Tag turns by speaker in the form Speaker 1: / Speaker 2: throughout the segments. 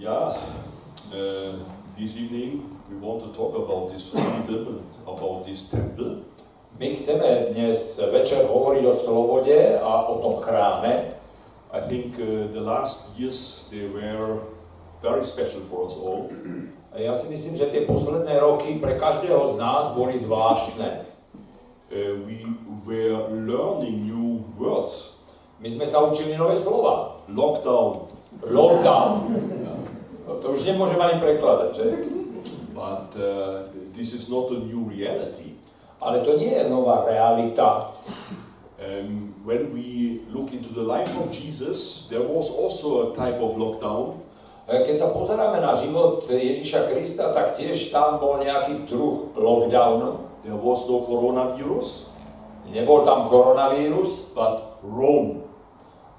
Speaker 1: Yeah, uh, this evening we want to talk about this freedom about this temple.
Speaker 2: My chceme dnes večer hovoriť o slobode a o tom chráme.
Speaker 1: I think uh, the last years they were very special for us all.
Speaker 2: Ja si myslím, že tie posledné roky pre každého z nás boli zvláštne.
Speaker 1: Uh, we were learning new words.
Speaker 2: My sme sa učili nové slova.
Speaker 1: Lockdown,
Speaker 2: Lockdown. To už nemôžem ani prekladať, že?
Speaker 1: but uh, this is not a new reality.
Speaker 2: Ale to nie je nová realita.
Speaker 1: Um, when we look into the life of Jesus, there was also a type of lockdown.
Speaker 2: E, Keď sa pozeráme na život Ježiša Krista, tak tiež tam bol nejaký druh lockdownu.
Speaker 1: There was no coronavirus,
Speaker 2: Nebol tam koronavírus,
Speaker 1: but Rome,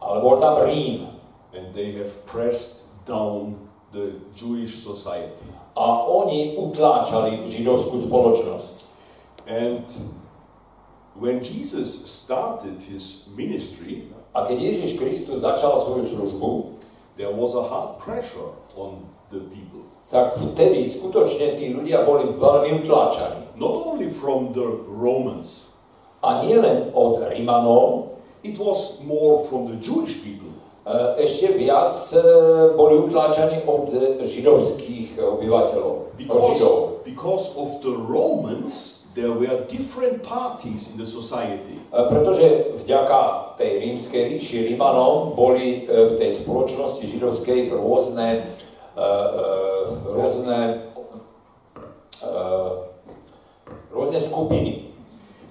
Speaker 2: ale bol tam Rím.
Speaker 1: and they have pressed down the Jewish society.
Speaker 2: A oni utláčali židovskú spoločnosť.
Speaker 1: And when Jesus started his ministry,
Speaker 2: A keď Ježiš Kristus začal svoju službu,
Speaker 1: there was a hard pressure on the people.
Speaker 2: tak vtedy skutočne tí ľudia boli veľmi utláčaní.
Speaker 1: Not only from the Romans,
Speaker 2: A nie len od Rimanov,
Speaker 1: it was more from the Jewish people.
Speaker 2: E, ešte viac e, boli utláčaní od e, židovských obyvateľov, od Židov.
Speaker 1: Because, because of the Romans, there were different parties in the society.
Speaker 2: Pretože vďaka tej rímskej ríši Rimanom boli v tej spoločnosti židovskej rôzne, rôzne, rôzne skupiny.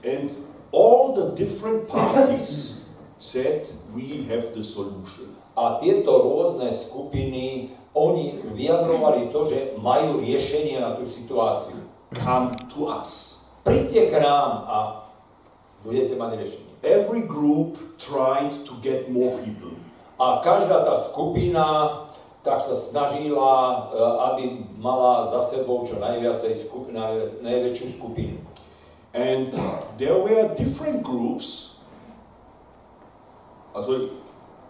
Speaker 1: And all the different parties said, we have the solution.
Speaker 2: A tieto rôzne skupiny, oni vyjadrovali to, že majú riešenie na tú situáciu.
Speaker 1: Come to us.
Speaker 2: Príďte k nám a budete mať riešenie.
Speaker 1: Every group tried to get more people.
Speaker 2: A každá tá skupina tak sa snažila, e, aby mala za sebou čo najviacej skup, naj, najväčšiu skupinu.
Speaker 1: And there were different groups. Ah, also,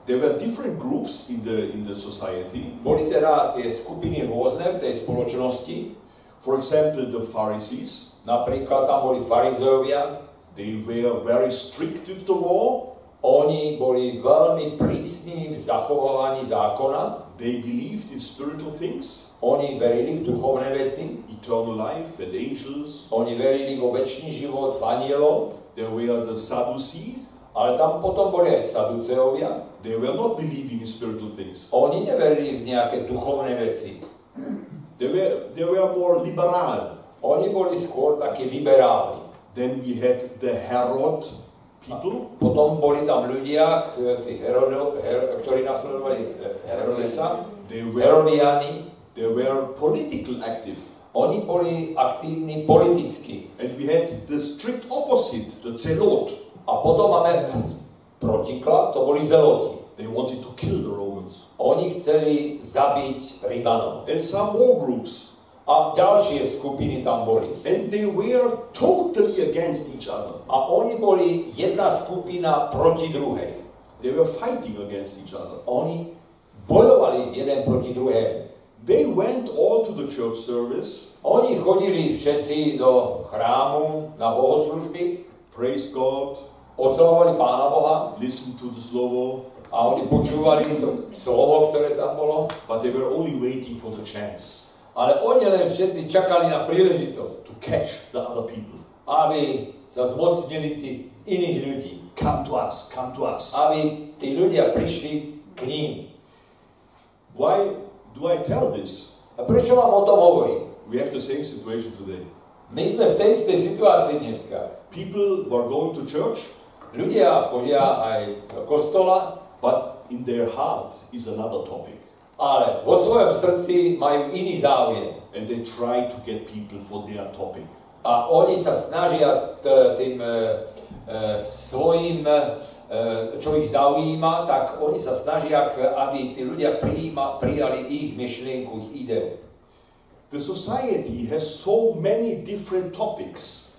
Speaker 1: there were different groups in the, in the society.
Speaker 2: Boli teda tie skupiny rôzne v tej spoločnosti.
Speaker 1: For example, the Pharisees.
Speaker 2: Napríklad tam boli farizeovia.
Speaker 1: They were very strict with the law.
Speaker 2: Oni boli veľmi prísni v zachovávaní zákona.
Speaker 1: They believed in spiritual things,
Speaker 2: Oni verili v duchovné veci.
Speaker 1: eternal life and angels.
Speaker 2: Oni verili vo väčší život v anielov.
Speaker 1: There were the Sadducees.
Speaker 2: Ale tam potom boli aj saduceovia.
Speaker 1: They were not believing in spiritual things.
Speaker 2: Oni neverili v nejaké duchovné veci.
Speaker 1: They were, they were more liberal.
Speaker 2: Oni boli skôr takí liberáli.
Speaker 1: Then we had the Herod people.
Speaker 2: Potom boli tam ľudia, k- tí Herodo, her, ktorí nasledovali eh, Herodesa,
Speaker 1: They were,
Speaker 2: Herodiani.
Speaker 1: they were political active.
Speaker 2: Oni boli aktívni politicky.
Speaker 1: And we had the strict opposite, the Zelot.
Speaker 2: A potom máme protiklad, to boli zeloti.
Speaker 1: They wanted to kill the Romans.
Speaker 2: Oni chceli zabiť Ribanov.
Speaker 1: And some more groups.
Speaker 2: A ďalšie skupiny tam boli.
Speaker 1: And they were totally against each other.
Speaker 2: A oni boli jedna skupina proti druhej.
Speaker 1: They were fighting against each other.
Speaker 2: Oni bojovali jeden proti druhému.
Speaker 1: They went all to the church service,
Speaker 2: Oni chodili všetci do chrámu na bohoslužby,
Speaker 1: praise God,
Speaker 2: oslavovali Pána Boha
Speaker 1: listened to the slovo,
Speaker 2: a oni počúvali to slovo, ktoré tam bolo.
Speaker 1: but they were only waiting for the chance
Speaker 2: Ale oni len všetci čakali na príležitosť,
Speaker 1: to catch the other people.
Speaker 2: aby sa zmocnili tých iných ľudí.
Speaker 1: Come to us, come to us.
Speaker 2: Aby tí ľudia prišli k ním.
Speaker 1: Why do I tell this?
Speaker 2: A prečo vám o tom hovorím?
Speaker 1: We have the same situation today.
Speaker 2: My sme v tej istej situácii dneska.
Speaker 1: People were going to church,
Speaker 2: Ľudia chodia aj do kostola,
Speaker 1: but in their heart is another topic.
Speaker 2: ale vo svojom srdci majú iný záujem.
Speaker 1: And they try to get people for their topic.
Speaker 2: A oni sa snažia tým e, e, svojim, e, čo ich zaujíma, tak oni sa snažia, aby tí ľudia prijíma, prijali ich myšlienku, ich ideu.
Speaker 1: The society has so many different topics,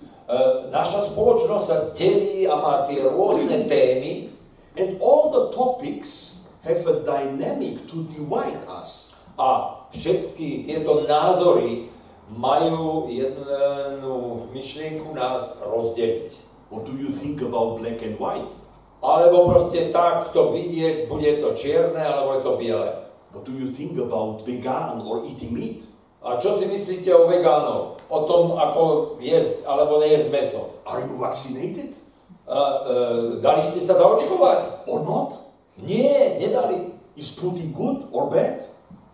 Speaker 2: naša spoločnosť sa delí a má tie rôzne témy
Speaker 1: and all the topics have a dynamic to divide us.
Speaker 2: A všetky tieto názory majú jednu myšlienku nás rozdeliť.
Speaker 1: What do you think about black and white?
Speaker 2: Alebo proste takto vidieť, bude to čierne, alebo je to biele.
Speaker 1: What do you think about vegan or eating meat?
Speaker 2: A čo si myslíte o vegánoch? O tom, ako jesť alebo nejesť meso?
Speaker 1: Are you vaccinated
Speaker 2: A, e, dali ste sa zaočkovať?
Speaker 1: or not?
Speaker 2: Nie, nedali.
Speaker 1: Is Putin good or bad?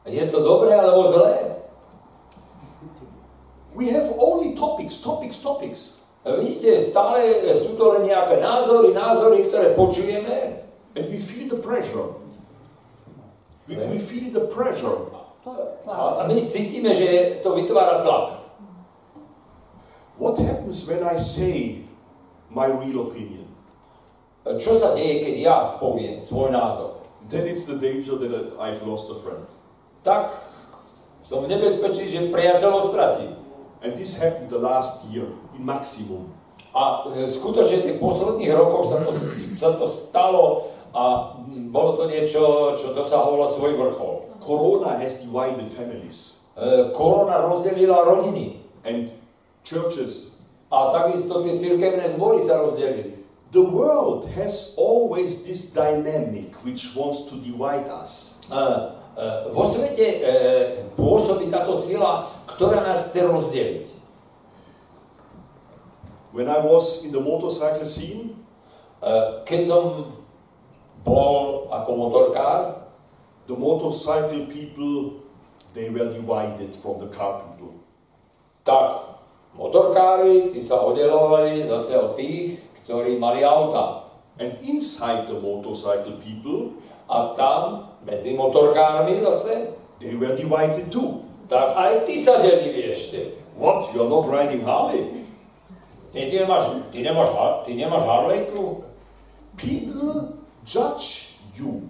Speaker 2: Je to dobré alebo zlé?
Speaker 1: We have only topics, topics, topics.
Speaker 2: Vidíte, stále sú to len nejaké názory, názory, ktoré počujeme
Speaker 1: And we feel the pressure. We, we feel the pressure.
Speaker 2: A, my cítime, že to vytvára tlak.
Speaker 1: What happens when I say my real opinion?
Speaker 2: Čo sa deje, keď ja poviem svoj názor?
Speaker 1: Then it's the danger that I've lost a friend.
Speaker 2: Tak som v nebezpečí, že priateľov stratím.
Speaker 1: And this happened the last year in maximum.
Speaker 2: A e, skutočne v tých posledných rokoch sa to, sa to stalo a mm, bolo to niečo, čo dosahovalo svoj vrchol.
Speaker 1: Corona has divided families
Speaker 2: E, Korona rozdelila rodiny
Speaker 1: and churches.
Speaker 2: a takisto tie cirkevné zbory sa rozdelili.
Speaker 1: The world has always this dynamic which wants to divide us.
Speaker 2: E, e, Vo svete pôsobí táto sila, ktorá nás chce rozdeliť.
Speaker 1: When I was in the motorcycle scene,
Speaker 2: Keď som bol ako motorkár,
Speaker 1: the motorcycle people they were divided from the car people.
Speaker 2: tak motorkári, tí sa oddelovali zase od tých, ktorí mali auta.
Speaker 1: And inside the motorcycle people,
Speaker 2: A tam, medzi motorkármi zase,
Speaker 1: they were divided too.
Speaker 2: tak aj ty sa delili ešte.
Speaker 1: What? You are not riding Harley?
Speaker 2: Ty, ty nemáš, ty nemáš, ty nemáš Harlejku?
Speaker 1: People judge you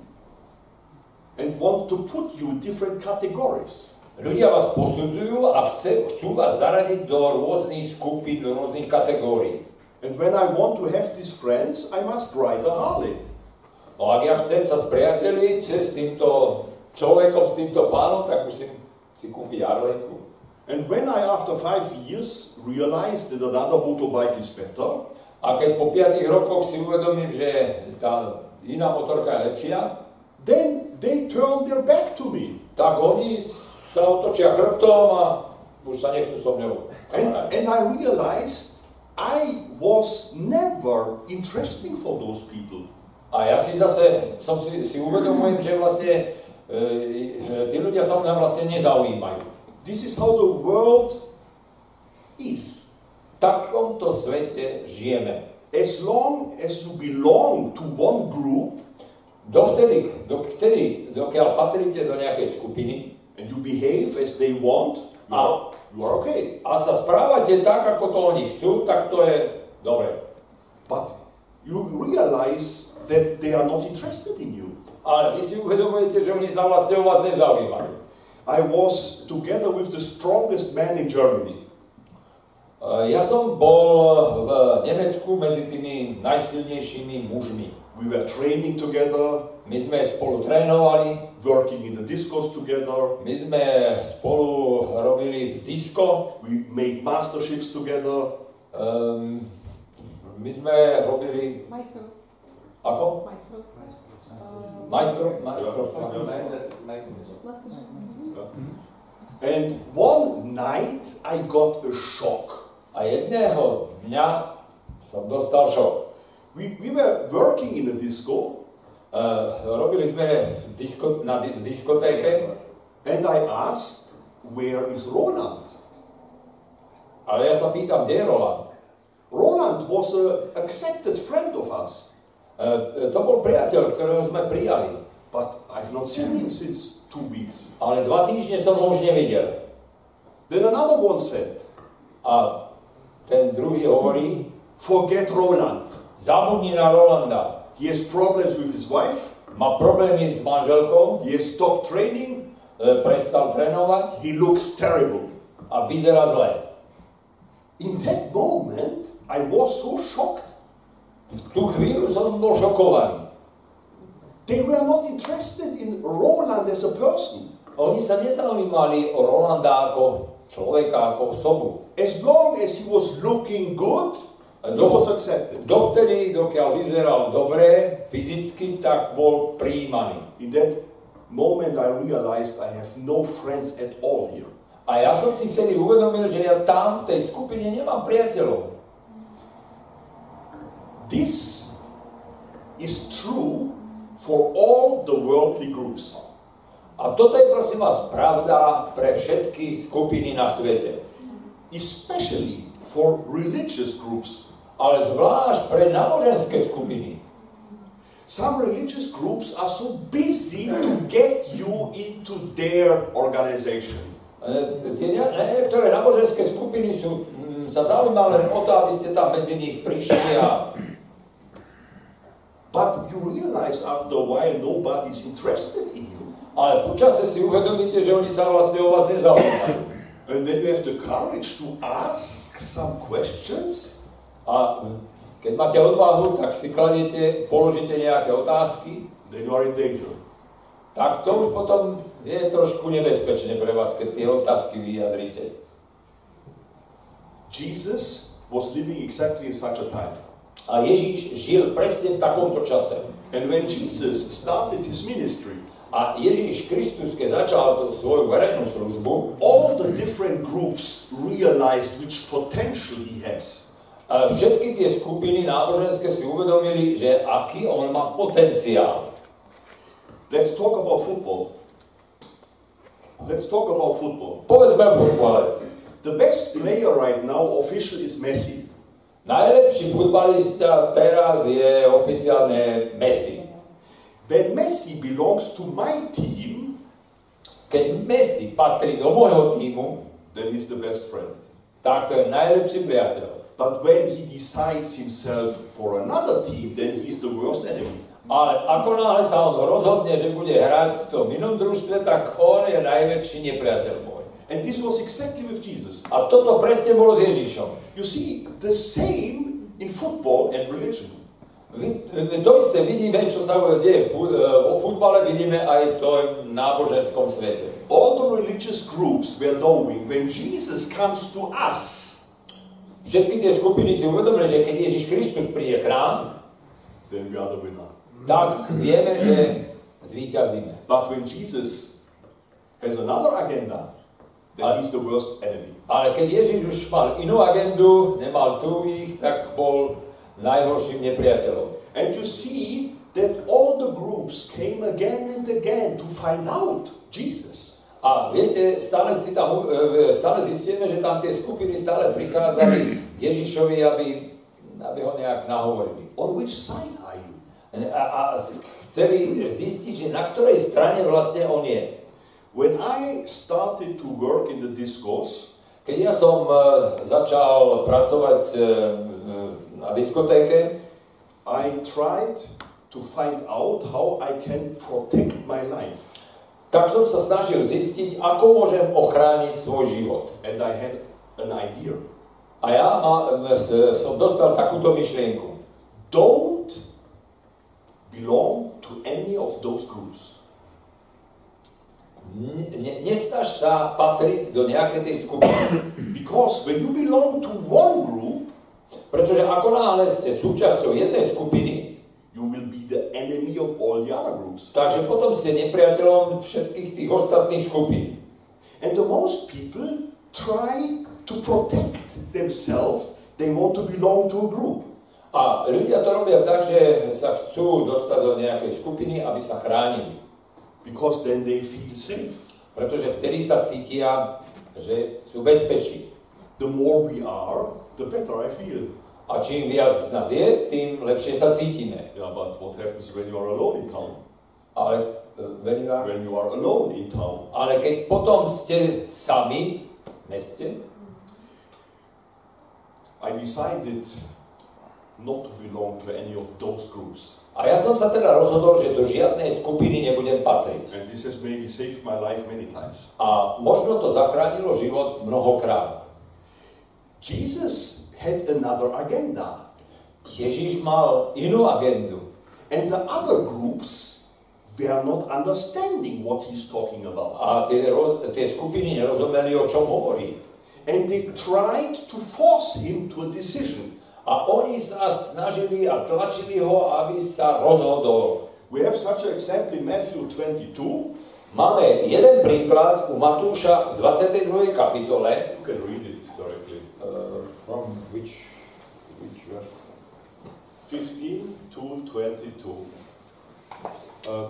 Speaker 1: and want to put you in different categories.
Speaker 2: Ľudia vás posudzujú a chce, chcú vás zaradiť do rôznych skupín, do rôznych kategórií.
Speaker 1: And when I want to have these friends, I must ride a Harley.
Speaker 2: No ak ja chcem sa spriateliť s týmto človekom, s týmto pánom, tak musím si kúpiť Harlejku.
Speaker 1: And when I, after five years, realized that another motorbike is better,
Speaker 2: A keď po 5 rokoch si uvedomím, že tá iná motorka je lepšia,
Speaker 1: then they turn their back to me.
Speaker 2: tak oni sa otočia chrbtom a už sa nechcú so mňou
Speaker 1: And, and I realized I was never interesting for those people.
Speaker 2: A ja si zase, som si, si uvedomujem, že vlastne e, e, tí ľudia sa mňa vlastne nezaujímajú.
Speaker 1: This is how the world is.
Speaker 2: V takomto svete žijeme.
Speaker 1: As long as you belong to one group
Speaker 2: Dovtedy, dovtedy, dokiaľ patríte do nejakej skupiny
Speaker 1: and you behave as they want, you are, you are okay.
Speaker 2: a sa správate tak, ako to oni chcú, tak to je dobre.
Speaker 1: But you realize that they are not interested in you.
Speaker 2: Ale vy si uvedomujete, že oni sa vlastne o vás nezaujímajú.
Speaker 1: I was together with the strongest man in Germany.
Speaker 2: E, Ja som bol v Nemecku medzi tými najsilnejšími mužmi.
Speaker 1: We were training together,
Speaker 2: My sme spolu trénovali,
Speaker 1: working in the discos together,
Speaker 2: my sme spolu robili v disco,
Speaker 1: we made masterships together.
Speaker 2: um, my sme robili,
Speaker 3: Majstrov.
Speaker 2: ako?
Speaker 3: Majstrov.
Speaker 2: Majstrov? Majstrov.
Speaker 1: And one night I got a shock.
Speaker 2: A jedného dňa som dostal šok.
Speaker 1: We, we were working in a disco
Speaker 2: Uh, robili sme disko, na di- diskotéke,
Speaker 1: and I asked, Where is Roland?
Speaker 2: ale ja sa pýtam, kde je Roland?
Speaker 1: Roland was an accepted friend of us,
Speaker 2: Uh, to bol priateľ, ktorého sme prijali,
Speaker 1: but I've not seen him since two weeks.
Speaker 2: ale dva týždne som ho už nevidel.
Speaker 1: Then another one said,
Speaker 2: A ten druhý hovorí,
Speaker 1: Forget Roland.
Speaker 2: zabudni na Rolanda.
Speaker 1: He has problems with his wife,
Speaker 2: Má problémy s manželkou,
Speaker 1: he has stopped training,
Speaker 2: e, prestal trénovať
Speaker 1: he looks terrible.
Speaker 2: a vyzerá zle.
Speaker 1: In that moment, I was so shocked.
Speaker 2: V tú chvíľu som bol šokovaný.
Speaker 1: They were not interested in Roland as a person.
Speaker 2: Oni sa nezaujímali o Rolanda ako človeka, ako osobu.
Speaker 1: As long as he was looking good, he
Speaker 2: No.
Speaker 1: was accepted.
Speaker 2: Dovtedy, dokiaľ vyzeral dobre, fyzicky, tak bol príjmaný.
Speaker 1: In that moment, I realized I have no friends at all here.
Speaker 2: A ja som si vtedy uvedomil, že ja tam v tej skupine nemám priateľov.
Speaker 1: This is true for all the worldly groups.
Speaker 2: A toto je prosím vás pravda pre všetky skupiny na svete.
Speaker 1: especially for religious groups.
Speaker 2: Ale zvlášť pre náboženské skupiny.
Speaker 1: Some religious groups are so busy to get you into their organization.
Speaker 2: E, Tie niektoré náboženské skupiny sú, mm, sa zaujímajú len o to, aby ste tam medzi nich prišli a
Speaker 1: But you realize after a while nobody's interested in you.
Speaker 2: Ale počase si uvedomíte, že oni sa vlastne o vás nezaujímajú.
Speaker 1: And then you have the courage to ask some questions.
Speaker 2: A keď máte odvahu, tak si kladiete, položíte nejaké otázky,
Speaker 1: Then you are in danger.
Speaker 2: tak to už potom je trošku nebezpečné pre vás, keď tie otázky vyjadríte.
Speaker 1: Jesus was living exactly in such a time.
Speaker 2: A Ježíš žil presne v takomto čase.
Speaker 1: And when Jesus started his ministry,
Speaker 2: A Ježíš Kristus, keď začal tú svoju verejnú službu,
Speaker 1: all the different groups realized which potential he has.
Speaker 2: a všetky tie skupiny náboženské si uvedomili, že aký on má potenciál.
Speaker 1: Let's talk about football. Let's talk about football.
Speaker 2: Povedzme o futbale.
Speaker 1: The best player right now, official, is Messi.
Speaker 2: Najlepší futbalista teraz je oficiálne Messi.
Speaker 1: When Messi belongs to my team,
Speaker 2: Keď Messi patrí do môjho týmu,
Speaker 1: then he's the best friend.
Speaker 2: tak to je najlepší priateľ.
Speaker 1: But when he decides himself for another team, then he's the worst enemy.
Speaker 2: Ale ako náhle sa on rozhodne, že bude hrať v tom inom družstve, tak on je najväčší nepriateľ môj.
Speaker 1: And this was exactly with Jesus.
Speaker 2: A toto presne bolo s Ježišom.
Speaker 1: You see, the same in football and religion.
Speaker 2: To isté vidíme, čo sa deje e, vo futbale, vidíme aj v tom náboženskom svete.
Speaker 1: All the religious groups were knowing when Jesus comes to us,
Speaker 2: Všetky tie skupiny si uvedomili, že keď Ježiš Kristus príde k nám,
Speaker 1: then we are the winner.
Speaker 2: tak vieme, že zvíťazíme.
Speaker 1: But when Jesus has another agenda, then
Speaker 2: Ale-
Speaker 1: he's the worst enemy.
Speaker 2: Ale keď Ježiš už mal inú agendu, nemal tu ich, tak bol najhorším nepriateľom.
Speaker 1: And you see that all the groups came again and again to find out Jesus.
Speaker 2: A viete, stále, si tam, e, stále zistíme, že tam tie skupiny stále prichádzali k Ježišovi, aby, aby ho nejak nahovorili.
Speaker 1: On which side are you?
Speaker 2: A, a chceli zistiť, že na ktorej strane vlastne on je.
Speaker 1: When I started to work in the discourse,
Speaker 2: Keď ja som e, začal pracovať e, e, na diskotéke,
Speaker 1: I tried to find out how I can protect my life.
Speaker 2: tak som sa snažil zistiť, ako môžem ochrániť svoj život.
Speaker 1: And I had an idea.
Speaker 2: A ja s- som dostal takúto myšlienku.
Speaker 1: Don't belong to any of those groups.
Speaker 2: Ne, ne, nestaž sa patriť do nejakej tej skupiny.
Speaker 1: Because when you belong to one group,
Speaker 2: Pretože ako náhle ste súčasťou jednej skupiny,
Speaker 1: you will be the enemy of all the other groups.
Speaker 2: takže potom ste nepriateľom všetkých tých ostatných skupín.
Speaker 1: And the most people try to protect themselves. They want to belong to a group.
Speaker 2: A ľudia to robia tak, že sa chcú dostať do nejakej skupiny, aby sa chránili.
Speaker 1: Because then they feel safe.
Speaker 2: Pretože vtedy sa cítia, že sú bezpečí.
Speaker 1: The more we are, the better I feel.
Speaker 2: A čím viac nás je, tým lepšie sa cítime.
Speaker 1: Yeah, but what happens when you are alone in town?
Speaker 2: Ale, e, when you are-
Speaker 1: When you are alone in town,
Speaker 2: ale keď potom ste sami v meste,
Speaker 1: I decided not to belong to any of those groups.
Speaker 2: a ja som sa teda rozhodol, že do žiadnej skupiny nebudem patriť.
Speaker 1: And this has maybe saved my life many times.
Speaker 2: A možno to zachránilo život mnohokrát.
Speaker 1: Jesus had another agenda.
Speaker 2: Ježíš mal inú agendu.
Speaker 1: And the other groups were not understanding what he's talking about.
Speaker 2: A tie, tie skupiny nerozumeli, o čom hovorí.
Speaker 1: And they tried to force him to a decision.
Speaker 2: A oni sa snažili a tlačili ho, aby sa rozhodol.
Speaker 1: We have such an example in Matthew 22.
Speaker 2: Máme jeden príklad u Matúša v 22. kapitole,
Speaker 1: You can read it directly.
Speaker 2: uh,
Speaker 3: From which, which verse?
Speaker 1: 15 to 22.
Speaker 3: Uh,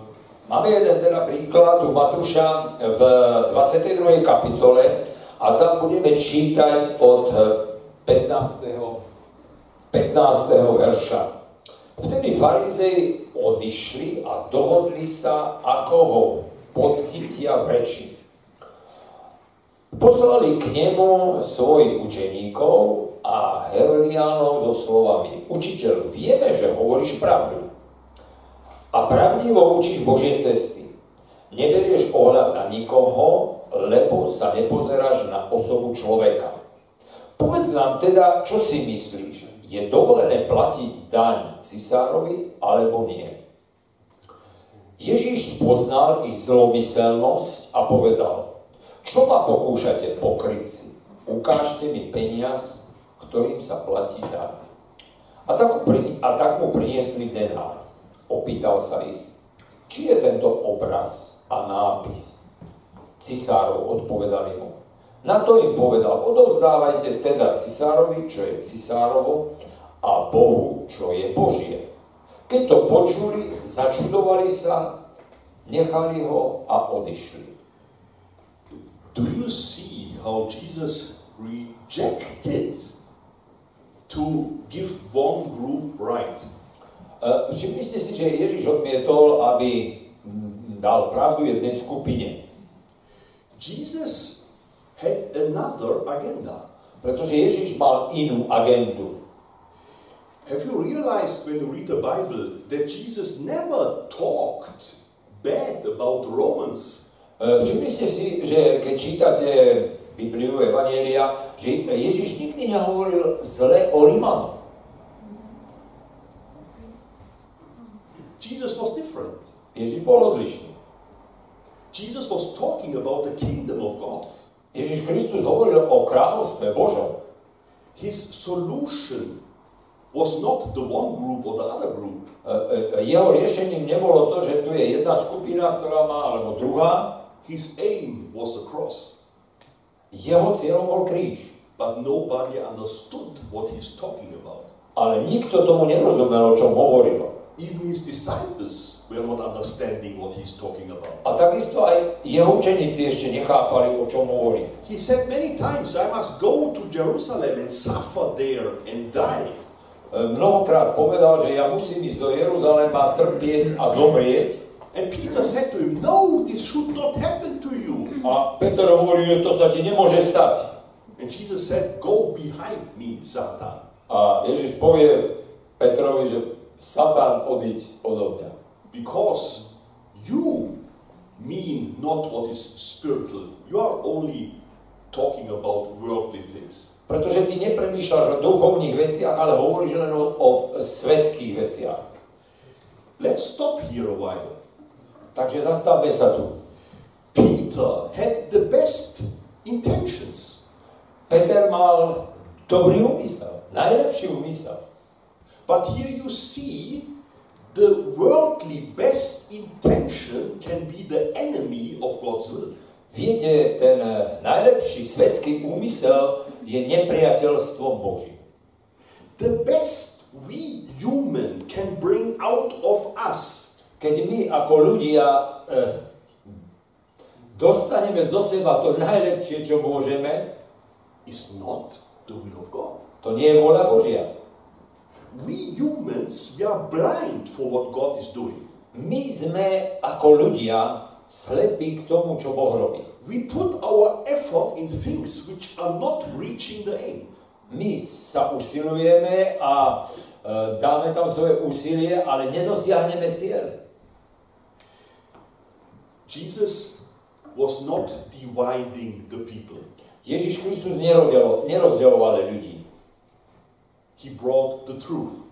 Speaker 2: Máme jeden teda príklad u Matúša v 22. kapitole a tam budeme čítať od 15. 15. verša. Vtedy farizei odišli a dohodli sa, ako ho podchytia v reči. Poslali k nemu svojich učeníkov a Herodiánov so slovami Učiteľu, vieme, že hovoríš pravdu a pravdivo učíš Božie cesty. Neberieš ohľad na nikoho, lebo sa nepozeráš na osobu človeka. Povedz nám teda, čo si myslíš? Je dovolené platiť daň cisárovi alebo nie? Ježíš spoznal ich zlomyselnosť a povedal, čo ma pokúšate pokryť si? Ukážte mi peniaz, ktorým sa platí daň. A tak, pri, a tak mu priniesli denár. Opýtal sa ich, či je tento obraz a nápis. Cisárov odpovedali mu. Na to im povedal, odovzdávajte teda cisárovi, čo je cisárovo, a Bohu, čo je Božie. Keď to počuli, začudovali sa, nechali ho a odišli.
Speaker 1: Do you see how Jesus rejected to give one group right?
Speaker 2: E, Všimli ste si, že Ježiš odmietol, aby dal pravdu jednej skupine.
Speaker 1: Jesus had another agenda.
Speaker 2: Pretože Ježiš mal inú agendu.
Speaker 1: Have you realized when you read the Bible that Jesus never talked bad about Romans?
Speaker 2: E, Všimli ste si, že keď čítate Bibliu, Evanielia, že Ježiš nikdy nehovoril zle o Rímanu.
Speaker 1: Jesus was different.
Speaker 2: Ježiš bol odlišný.
Speaker 1: Jesus was talking about the kingdom of God.
Speaker 2: Ježiš Kristus hovoril o kráľovstve Božom.
Speaker 1: His solution was not the one group or the other group.
Speaker 2: E, e, Jeho riešením nebolo to, že tu je jedna skupina, ktorá má, alebo druhá.
Speaker 1: His aim was the cross.
Speaker 2: Jeho cieľom bol kríž.
Speaker 1: But nobody understood what he's talking about.
Speaker 2: Ale nikto tomu nerozumel, o čom hovoril.
Speaker 1: Even his disciples were not understanding what he's talking about.
Speaker 2: A takisto aj jeho učeníci ešte nechápali, o čom hovorí.
Speaker 1: He said many times, I must go to Jerusalem and suffer there and die.
Speaker 2: E, Mnohokrát povedal, že ja musím ísť do Jeruzalema, trpieť a zomrieť.
Speaker 1: And Peter said to him, No, this should not happen to you.
Speaker 2: A Peter hovorí, že to sa ti nemôže stať.
Speaker 1: And Jesus said, Go behind me, Satan.
Speaker 2: A Ježiš povie Petrovi, že Satan odíď odo mňa.
Speaker 1: Because you mean not what is spiritual. You are only talking about worldly things.
Speaker 2: Pretože ty nepremýšľaš o duchovných veciach, ale hovoríš len o, o svetských veciach.
Speaker 1: Let's stop here a while.
Speaker 2: Takže zastavme sa tu.
Speaker 1: Peter had the best intentions.
Speaker 2: Peter mal dobrý úmysel, najlepší úmysel.
Speaker 1: But here you see the worldly best intention can be the enemy of God's will.
Speaker 2: Viete, ten najlepší svetský úmysel je nepriateľstvom Božím.
Speaker 1: The best we human can bring out of us
Speaker 2: Keď my ako ľudia eh, dostaneme zo seba to najlepšie, čo môžeme,
Speaker 1: is not the will of God.
Speaker 2: to nie je vôľa Božia.
Speaker 1: We humans, we are blind for what God is doing.
Speaker 2: My sme ako ľudia slepí k tomu, čo Boh robí.
Speaker 1: We put our effort in things which are not reaching the aim.
Speaker 2: My sa usilujeme a e, dáme tam svoje úsilie, ale nedosiahneme cieľ.
Speaker 1: Jesus was not dividing the people.
Speaker 2: Ježiš Kristus nerozdelo- nerozdeľoval ľudí,
Speaker 1: He brought the truth.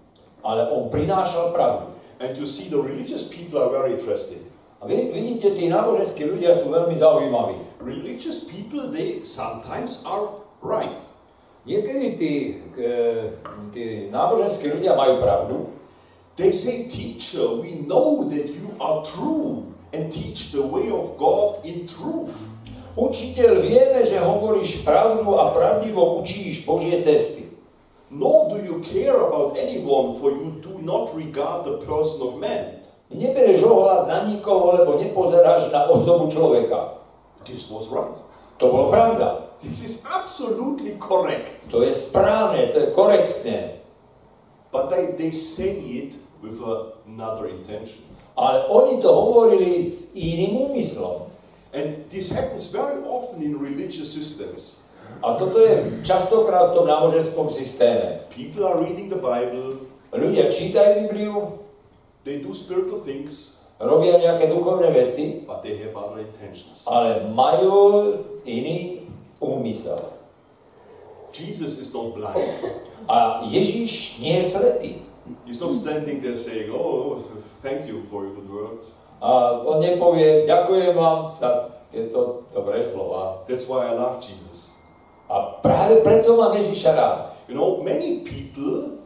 Speaker 2: ale on prinášal pravdu.
Speaker 1: And you see, the religious people are very interesting.
Speaker 2: A vy vidíte, tí náboženskí ľudia sú veľmi zaujímaví.
Speaker 1: Religious people, they sometimes are right.
Speaker 2: Niekedy tí, tí náboženskí ľudia majú pravdu.
Speaker 1: They say, Teacher, we know that you are true and teach the way of God in truth.
Speaker 2: Učiteľ, vieme, že hovoríš pravdu a pravdivo učíš Božie cesty.
Speaker 1: Nor do you care about anyone, for you do not regard the person of man.
Speaker 2: Nebereš ohľad na nikoho, lebo nepozeráš na osobu človeka.
Speaker 1: This was right.
Speaker 2: To bolo pravda.
Speaker 1: This is absolutely correct.
Speaker 2: To je správne, to je korektné.
Speaker 1: But they, they say it with another intention.
Speaker 2: Ale oni to hovorili s iným úmyslom.
Speaker 1: And this happens very often in religious systems.
Speaker 2: A toto je častokrát v tom náboženskom systéme.
Speaker 1: People are reading the Bible,
Speaker 2: Ľudia čítajú Bibliu,
Speaker 1: they do spiritual things,
Speaker 2: robia nejaké duchovné veci,
Speaker 1: but they have other intentions.
Speaker 2: ale majú iný úmysel.
Speaker 1: Jesus is not blind.
Speaker 2: A Ježíš nie je slepý.
Speaker 1: He's not standing there saying, Oh, thank you for your good words.
Speaker 2: A on nepovie, ďakujem vám za tieto dobré slova.
Speaker 1: That's why I love Jesus.
Speaker 2: A práve preto mám Ježíša rád.
Speaker 1: You know, many people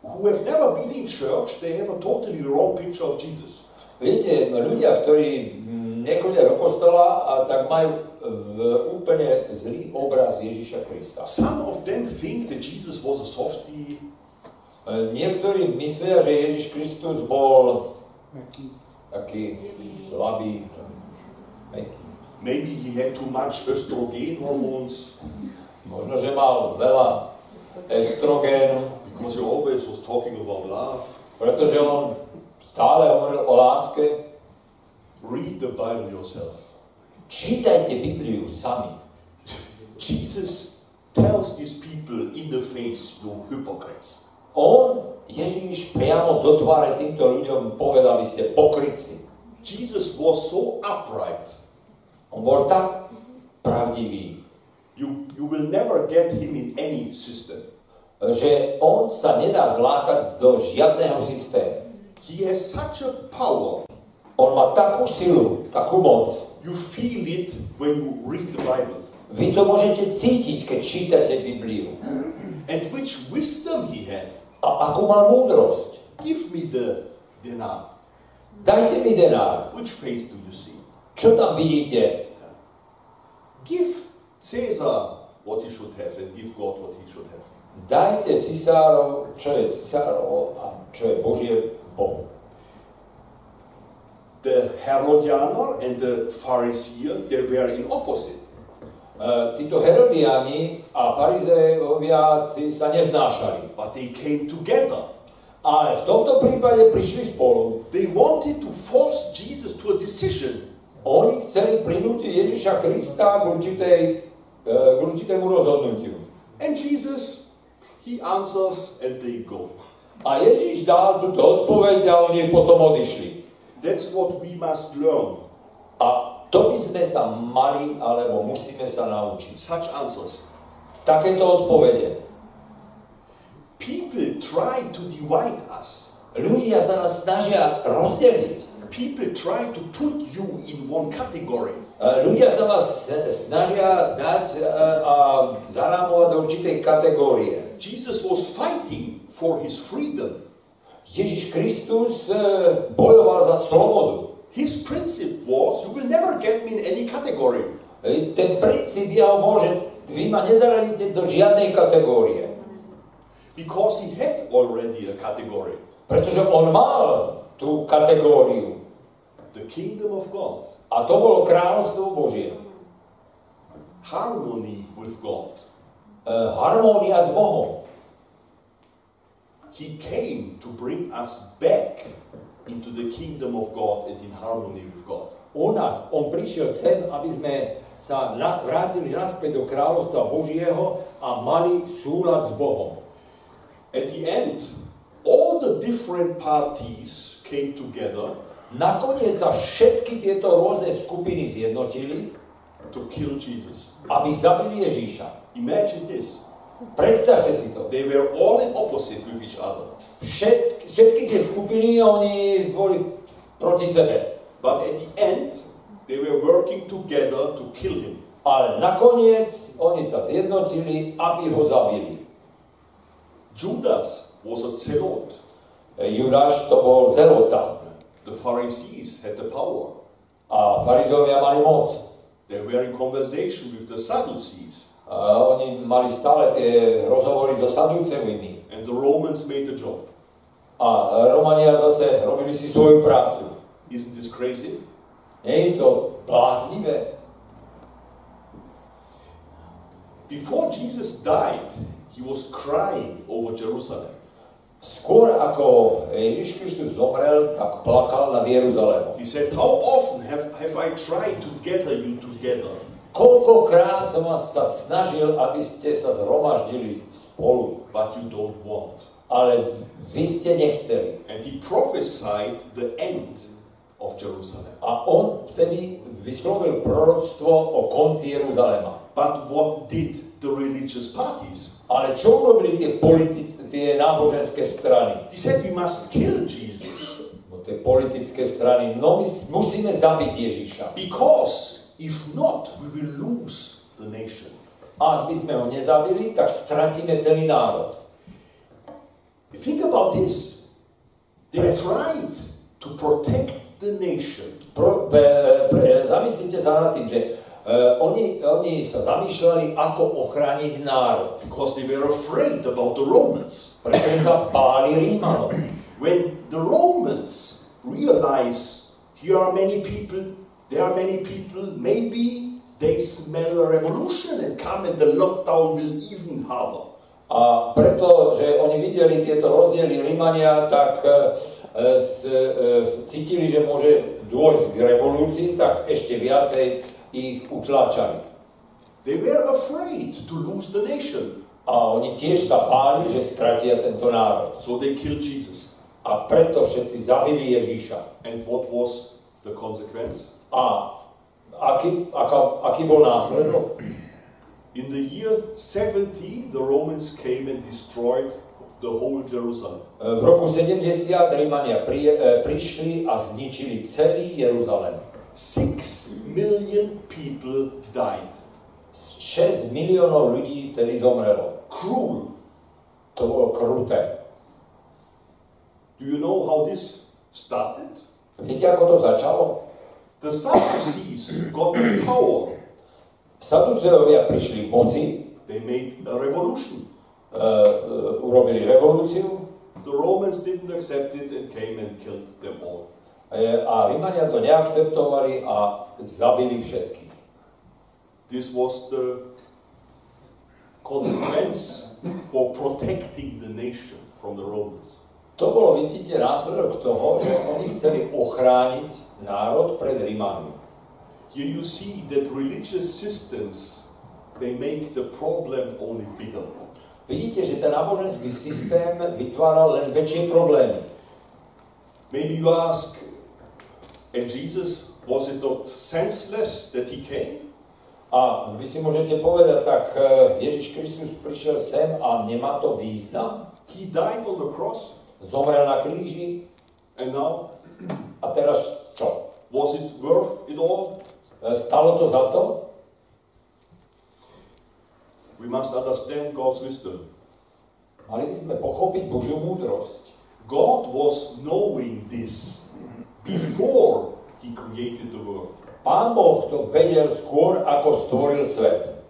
Speaker 1: who have never been in church, they have a totally wrong picture of Jesus.
Speaker 2: Viete, ľudia, ktorí mm, nechodia do kostola a tak majú v, úplne zlý obraz Ježíša Krista.
Speaker 1: Some of them think that Jesus was a softie,
Speaker 2: E, Niektorí myslia, že Ježiš Kristus bol taký slabý,
Speaker 1: maybe he had too much estrogen hormones,
Speaker 2: Možno, že mal veľa estrogénu,
Speaker 1: because he always was talking about love.
Speaker 2: pretože on stále hovoril o láske.
Speaker 1: Read the Bible yourself.
Speaker 2: Čítajte Bibliu sami.
Speaker 1: Jesus tells these people in the face, you hypocrites.
Speaker 2: On, Ježíš, priamo do tváre týmto ľuďom povedal, vy ste pokrytci.
Speaker 1: Jesus was so upright.
Speaker 2: On bol tak pravdivý,
Speaker 1: You, you will never get him in any system.
Speaker 2: že on sa nedá zlákať do žiadneho systému.
Speaker 1: He has such a power.
Speaker 2: On má takú silu, takú moc.
Speaker 1: You feel it when you read the Bible.
Speaker 2: Vy to môžete cítiť, keď čítate Bibliu.
Speaker 1: And which wisdom he had.
Speaker 2: A akú mal múdrosť.
Speaker 1: Give me the dinar.
Speaker 2: Dajte mi denár.
Speaker 1: Which face do you see?
Speaker 2: Čo tam vidíte?
Speaker 1: Give Caesar what he should have and give God what he should have.
Speaker 2: Dajte cisárov, čo je cisárov a čo je Božie Bohu.
Speaker 1: The Herodianer and the Pharisee, they were in opposite.
Speaker 2: E, títo Herodiani a farizeovia tí sa neznášali.
Speaker 1: But they came together.
Speaker 2: Ale v tomto prípade prišli spolu.
Speaker 1: They wanted to force Jesus to a decision.
Speaker 2: Oni chceli prinútiť Ježiša Krista k, určitej, e, k určitému rozhodnutiu.
Speaker 1: And Jesus, he answers and they go.
Speaker 2: A Ježiš dal túto odpoveď a oni potom odišli.
Speaker 1: That's what we must learn.
Speaker 2: A to by sme sa mali, alebo musíme sa naučiť.
Speaker 1: Such answers.
Speaker 2: Takéto odpovede.
Speaker 1: People try to divide us.
Speaker 2: Ľudia sa nás snažia rozdeliť.
Speaker 1: People try to put you in one category.
Speaker 2: E, Ľudia sa vás snažia dať e, a zarámovať do určitej kategórie.
Speaker 1: Jesus was fighting for his freedom.
Speaker 2: Ježiš Kristus e, bojoval za slobodu.
Speaker 1: His principle was, you will never get me in any category.
Speaker 2: Ten princíp jeho bol, že vy ma nezaradíte do žiadnej kategórie.
Speaker 1: Because he had already a category.
Speaker 2: Pretože on mal tú kategóriu.
Speaker 1: The kingdom of God.
Speaker 2: A to bolo kráľovstvo Božie.
Speaker 1: Harmony with God.
Speaker 2: E, Harmónia s Bohom.
Speaker 1: He came to bring us back into the kingdom of God and in harmony with God.
Speaker 2: U nás, on prišiel sem, aby sme sa vrátili naspäť do kráľovstva Božieho a mali súlad s Bohom.
Speaker 1: At the end, all the different parties came together
Speaker 2: Nakoniec sa všetky tieto rôzne skupiny zjednotili,
Speaker 1: to kill Jesus.
Speaker 2: aby zabili Ježíša.
Speaker 1: Imagine this.
Speaker 2: Predstavte si to.
Speaker 1: They were all in opposite with each other.
Speaker 2: Všetky, všetky tie skupiny, oni boli proti sebe.
Speaker 1: But at the end, they were working together to kill him.
Speaker 2: Ale nakoniec oni sa zjednotili, aby ho zabili.
Speaker 1: Judas was a zealot.
Speaker 2: Judáš to bol zelota
Speaker 1: The Pharisees had the power.
Speaker 2: a farizovia mali moc.
Speaker 1: They were in conversation with the Sadducees,
Speaker 2: A oni mali stále tie rozhovory so Sadúcevými.
Speaker 1: and the Romans made the job.
Speaker 2: A Romania zase robili si svoju prácu.
Speaker 1: Isn't this crazy?
Speaker 2: Nie je to bláznivé?
Speaker 1: Before Jesus died, he was crying over Jerusalem.
Speaker 2: Skôr ako Ježiš Kristus zomrel, tak plakal nad Jeruzalémom.
Speaker 1: He said, How often have, have I tried to gather you together?
Speaker 2: Koľkokrát som vás sa snažil, aby ste sa zhromaždili spolu,
Speaker 1: But you don't want.
Speaker 2: ale vy ste nechceli.
Speaker 1: And he prophesied the end of Jerusalem.
Speaker 2: A on vtedy vyslovil proroctvo o konci Jeruzalema.
Speaker 1: But what did the religious parties?
Speaker 2: Ale čo urobili tie, politi- tie náboženské strany?
Speaker 1: He said, We must kill Jesus.
Speaker 2: No, tie politické strany, no my musíme zabiť Ježiša.
Speaker 1: Because if not, we will lose the nation.
Speaker 2: A ak by sme ho nezabili, tak stratíme celý národ.
Speaker 1: Think about this. They tried to protect the nation.
Speaker 2: Pro, be, pre, zamyslite sa nad tým, že uh, oni, oni sa zamýšľali, ako ochrániť národ.
Speaker 1: because they were afraid about the Romans.
Speaker 2: Pretože sa báli Rímanov.
Speaker 1: When the Romans realize here are many people, there are many people, maybe they smell a revolution and come and the lockdown will even harder.
Speaker 2: A preto, že oni videli tieto rozdiely Rímania, tak e, e, s, e, cítili, že môže dôjsť k revolúcii, tak ešte viacej ich utláčali.
Speaker 1: They were afraid to lose the nation.
Speaker 2: A oni tiež sa báli, že stratia tento národ.
Speaker 1: So they killed Jesus.
Speaker 2: A preto všetci zabili Ježíša.
Speaker 1: And what was the consequence?
Speaker 2: A aký, aká, aký bol následok?
Speaker 1: In the year 70, the Romans came and destroyed the whole Jerusalem.
Speaker 2: E, V roku 70 Rímania pri, e, prišli a zničili celý Jeruzalem.
Speaker 1: Six million people died.
Speaker 2: 6 miliónov ľudí tedy zomrelo.
Speaker 1: Cruel.
Speaker 2: To bolo kruté.
Speaker 1: Do you know how this started?
Speaker 2: Viete, ako to začalo?
Speaker 1: The Sadducees got the power.
Speaker 2: Saduceovia prišli k moci,
Speaker 1: They made a revolution.
Speaker 2: Uh, uh, e, e, urobili revolúciu
Speaker 1: The Romans didn't accept it and came and killed them all.
Speaker 2: a Rímania to neakceptovali a zabili všetkých.
Speaker 1: This was the consequence for protecting the nation from the Romans.
Speaker 2: To bolo, vidíte, následok toho, že oni chceli ochrániť národ pred Rímanmi.
Speaker 1: Here you see that religious systems they make the problem only bigger.
Speaker 2: Vidíte, že ten náboženský systém vytváral len väčšie problémy.
Speaker 1: Maybe you ask, and Jesus, was it not senseless that he came?
Speaker 2: A vy si môžete povedať, tak e, Ježiš Kristus prišiel sem a nemá to význam?
Speaker 1: He died on the cross,
Speaker 2: Zomrel na kríži
Speaker 1: and now
Speaker 2: a teraz čo?
Speaker 1: was it worth it all?
Speaker 2: E, Stalo to za to?
Speaker 1: We must understand God's wisdom.
Speaker 2: Mali by sme pochopiť Božiu múdrosť.
Speaker 1: God was knowing this before he created the world.
Speaker 2: Pán Boh to vedel skôr, ako stvoril svet.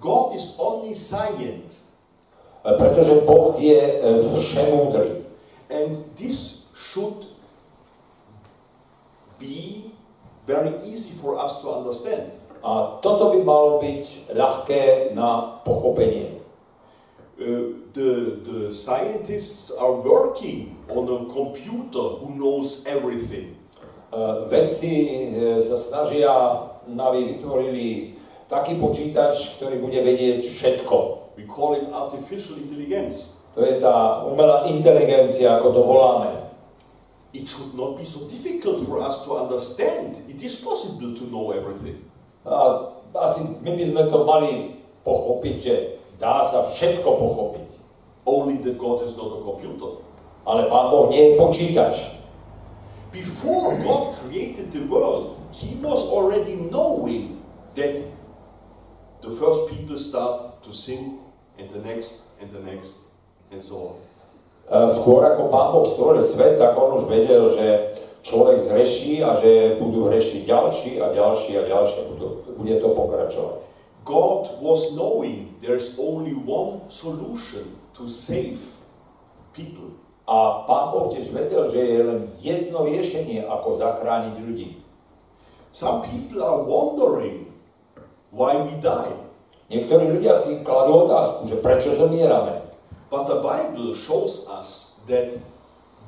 Speaker 1: God is omniscient,
Speaker 2: E, Pretože Boh je e, všemúdry.
Speaker 1: And this should be very easy for us to understand.
Speaker 2: A toto by malo byť ľahké na pochopenie.
Speaker 1: Uh, the, the scientists are working on a computer who knows everything.
Speaker 2: E, Vedci e, sa snažia, aby vytvorili taký počítač, ktorý bude vedieť všetko.
Speaker 1: We call it artificial intelligence.
Speaker 2: To je tá umelá inteligencia, ako to voláme.
Speaker 1: It should not be so difficult for us to understand. It is possible to know everything.
Speaker 2: A asi my by sme to mali pochopiť, že dá sa všetko pochopiť.
Speaker 1: Only that God is not a computer.
Speaker 2: Ale Pán Boh nie je počítač.
Speaker 1: Before God created the world, He was already knowing that the first people start to sin, and the next, and the next, and so on.
Speaker 2: E, Skôr ako Pán Boh stvoril svet, tak on už vedel, že človek zreší a že budú hrešiť ďalší a ďalší a ďalší. Budú, bude to pokračovať.
Speaker 1: God was knowing there's only one solution to save people.
Speaker 2: A Pán Boh tiež vedel, že je len jedno riešenie, ako zachrániť ľudí.
Speaker 1: Some people are wondering why we die.
Speaker 2: Niektorí ľudia si kladú otázku, že prečo zomierame.
Speaker 1: But the Bible shows us that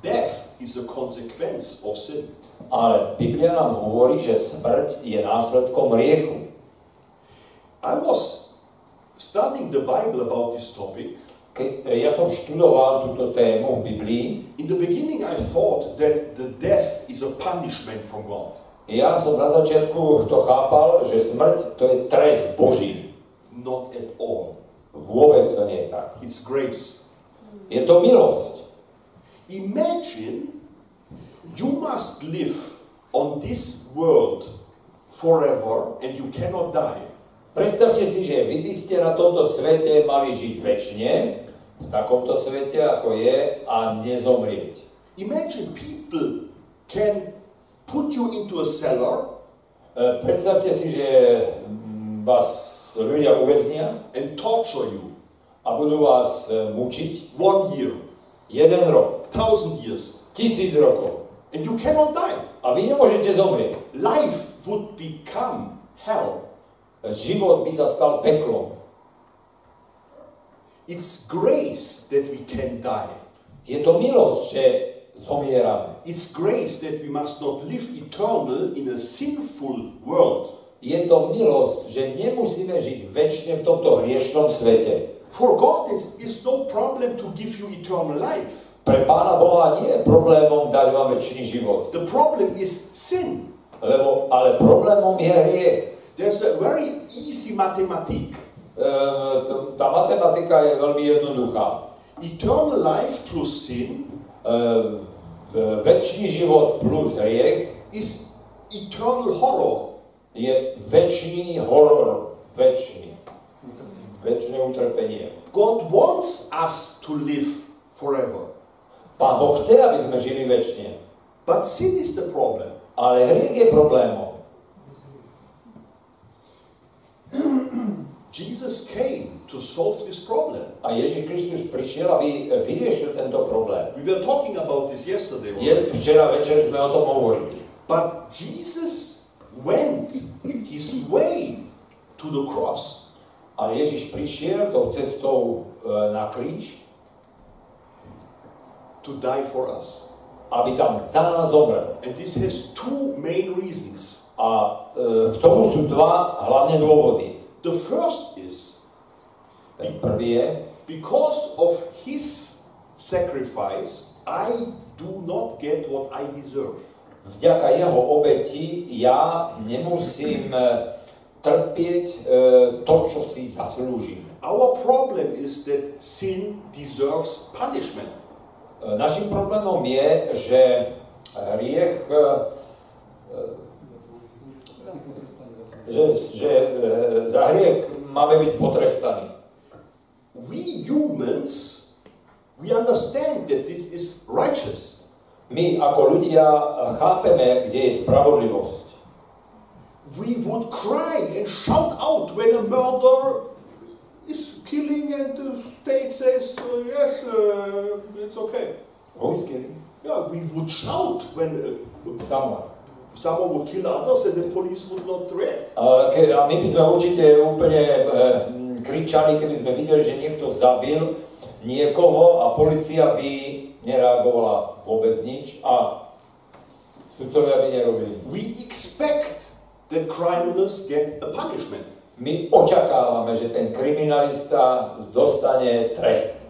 Speaker 1: death is a consequence of sin.
Speaker 2: Ale Biblia nám hovorí, že smrť je následkom riechu.
Speaker 1: I was studying the Bible about this topic.
Speaker 2: Ke, ja som študoval túto tému v Biblii.
Speaker 1: In the beginning, I thought that the death is a punishment from God.
Speaker 2: Ja som na začiatku to chápal, že smrť to je trest Boží.
Speaker 1: Not at all.
Speaker 2: Vôbec to nie je tak.
Speaker 1: It's grace.
Speaker 2: Je to milosť.
Speaker 1: Imagine you must live on this world forever and you cannot die.
Speaker 2: Predstavte si, že vy by ste na tomto svete mali žiť väčšine, v takomto svete, ako je, a nezomrieť.
Speaker 1: Imagine people can put you into a cellar
Speaker 2: E, Predstavte si, že mm, vás ľudia uväznia
Speaker 1: and torture you
Speaker 2: a budú vás e, mučiť
Speaker 1: one year,
Speaker 2: jeden rok,
Speaker 1: thousand years,
Speaker 2: tisíc rokov.
Speaker 1: and you cannot die.
Speaker 2: A vy nemôžete zomrieť.
Speaker 1: Life would become hell.
Speaker 2: Život by sa stal peklom.
Speaker 1: It's grace that we can die.
Speaker 2: Je to milosť, že zomierame.
Speaker 1: It's grace that we must not live eternal in a sinful world.
Speaker 2: Je to milosť, že nemusíme žiť väčšine v tomto hriešnom svete.
Speaker 1: For God, it's, it's no problem to give you eternal life.
Speaker 2: Pre Pána Boha nie je problémom dať vám väčší život.
Speaker 1: The problem is sin.
Speaker 2: Lebo, ale problémom je hriech.
Speaker 1: There's a very easy mathematic.
Speaker 2: E, to, tá matematika je veľmi jednoduchá.
Speaker 1: Eternal life plus sin
Speaker 2: e, väčší život plus hriech
Speaker 1: is eternal horror.
Speaker 2: je väčší horor, väčší. Väčšie utrpenie.
Speaker 1: God wants us to live forever.
Speaker 2: Pán Boh chce, aby sme žili väčšine.
Speaker 1: But sin is the problem.
Speaker 2: Ale hriech je problémom.
Speaker 1: Jesus came to solve this problem.
Speaker 2: A Ježiš Kristus prišiel, aby vyriešil tento problém.
Speaker 1: We were talking about this yesterday.
Speaker 2: Je, včera večer sme o tom hovorili.
Speaker 1: But Jesus went his way to the cross.
Speaker 2: Ale Ježiš prišiel tou cestou e, na kríž,
Speaker 1: to die for us.
Speaker 2: aby tam za nás zomrel.
Speaker 1: And this has two main reasons.
Speaker 2: A e, k tomu sú dva hlavné dôvody.
Speaker 1: The first is
Speaker 2: Ten prvý je,
Speaker 1: because of his sacrifice, I do not get what I deserve.
Speaker 2: vďaka jeho obeti ja nemusím e, trpieť e, to, čo si zaslúžim.
Speaker 1: Our problem is that sin deserves punishment.
Speaker 2: E, Našim problémom je, že hriech, e, e, že, že e, za hriech máme byť potrestaní.
Speaker 1: We humans, we understand that this is righteous.
Speaker 2: My ako ľudia chápeme, kde je spravodlivosť.
Speaker 1: We would cry and shout out when a murderer is killing and the state says, uh, yes, uh, it's okay.
Speaker 2: Vojsky,
Speaker 1: Yeah, we would shout when uh,
Speaker 2: Samuel.
Speaker 1: someone would kill others and the police would not react.
Speaker 2: A, ke, a my by sme určite úplne e, m, kričali, keby sme videli, že niekto zabil niekoho a policia by nereagovala vôbec nič a sudcovia by nerobili.
Speaker 1: We expect that criminals get a punishment.
Speaker 2: My očakávame, že ten kriminalista dostane trest.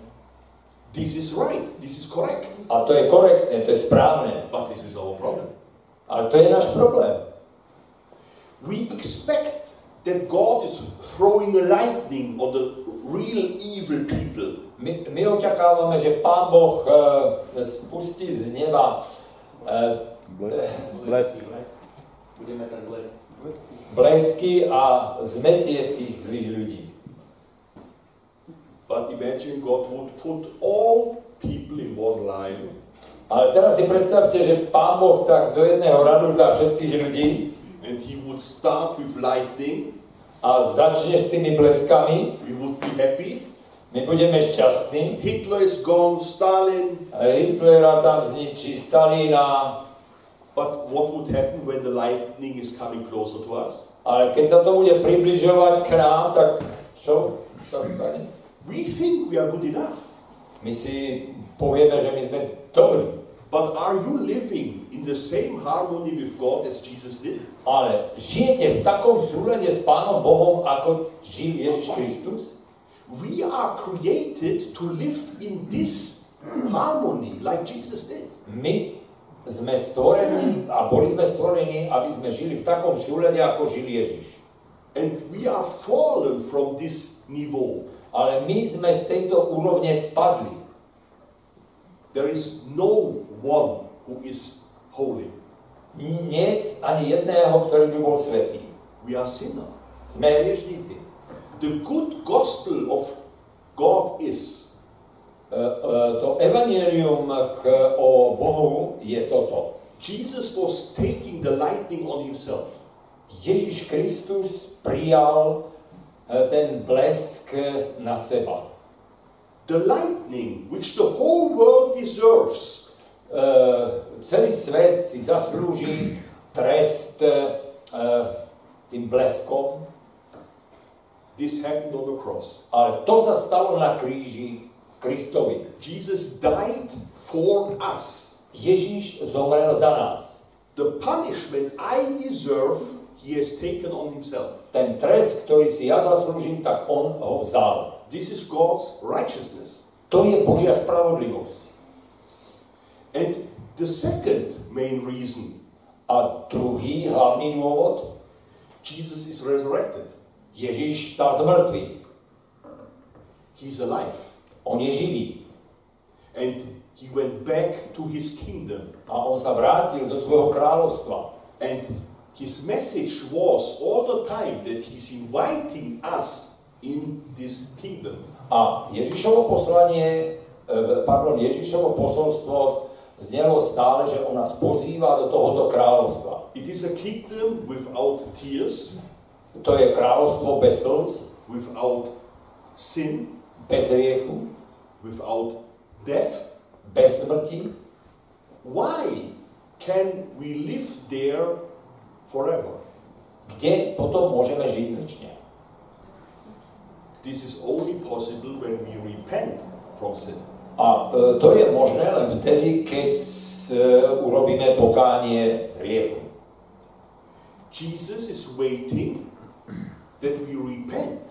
Speaker 1: This is right, this is correct.
Speaker 2: A to je korektné, to je správne.
Speaker 1: But this is our problem.
Speaker 2: Ale to je náš problém.
Speaker 1: We expect that God is throwing lightning on the real evil people.
Speaker 2: My, my očakávame, že Pán Boh e, spustí z neba E,
Speaker 3: Blesk.
Speaker 4: Budeme ten blesk.
Speaker 2: Blesky a zmetie tých zlých ľudí.
Speaker 1: But imagine God would put all people in one line
Speaker 2: Ale teraz si predstavte, že Pán Boh tak do jedného radu dá všetkých ľudí
Speaker 1: and he would start with lightning.
Speaker 2: a začne s tými bleskami.
Speaker 1: We would be happy.
Speaker 2: My budeme šťastní.
Speaker 1: Hitler is gone, Stalin.
Speaker 2: Hitlera tam zničí, Stalina.
Speaker 1: But what would happen when the lightning is coming closer to us?
Speaker 2: Ale keď sa to bude približovať k nám, tak čo sa stane?
Speaker 1: We think we are good enough.
Speaker 2: My si povieme, že my sme dobrí.
Speaker 1: But are you living in the same harmony with God as Jesus did?
Speaker 2: Ale žijete v takom súlade s Pánom Bohom, ako žil Ježiš Kristus?
Speaker 1: We are created to live in this harmony like Jesus did.
Speaker 2: My sme stvorení a boli sme stvorení, aby sme žili v takom súlade, ako žil Ježiš.
Speaker 1: And we are fallen from this niveau.
Speaker 2: Ale my sme z tejto úrovne spadli.
Speaker 1: There is no one who is holy.
Speaker 2: Nie ani jedného, ktorý by bol svetý.
Speaker 1: We are sinner.
Speaker 2: Sme hriešníci.
Speaker 1: The good gospel of God is
Speaker 2: to evanielium k, o Bohu je toto.
Speaker 1: Jesus was taking the lightning on himself.
Speaker 2: Ježiš Kristus prijal e, ten blesk na seba.
Speaker 1: The lightning which the whole world deserves
Speaker 2: E, celý svet si zaslúži trest e, tým bleskom,
Speaker 1: this happened on the cross.
Speaker 2: ale to sa stalo na kríži Kristovi.
Speaker 1: Jesus died for us.
Speaker 2: Ježíš zomrel za nás.
Speaker 1: The punishment I deserve, he has taken on himself.
Speaker 2: Ten trest, ktorý si ja zaslúžim, tak on ho vzal.
Speaker 1: This is God's righteousness.
Speaker 2: To je Božia spravodlivosť.
Speaker 1: And the second main reason
Speaker 2: A druhý hlavný dôvod,
Speaker 1: Jesus is resurrected.
Speaker 2: Ježíš stal z mŕtvych.
Speaker 1: He's alive.
Speaker 2: On je živý.
Speaker 1: And he went back to his kingdom.
Speaker 2: A on sa vrátil do svojho kráľovstva.
Speaker 1: And his message was all the time that he's inviting us in this kingdom.
Speaker 2: A Ježišovo poslanie, e, pardon, Ježišovo posolstvo znelo stále, že on nás pozýva do tohoto kráľovstva.
Speaker 1: It is a kingdom without tears,
Speaker 2: To je kráľovstvo bez slz,
Speaker 1: without sin,
Speaker 2: bez riechu,
Speaker 1: without death.
Speaker 2: bez smrti.
Speaker 1: Why can we live there forever?
Speaker 2: Kde potom môžeme žiť večne?
Speaker 1: This is only possible when we repent from sin.
Speaker 2: A e, to je možné len vtedy, keď s, e, urobíme pokánie z hriechu.
Speaker 1: Jesus is waiting that we repent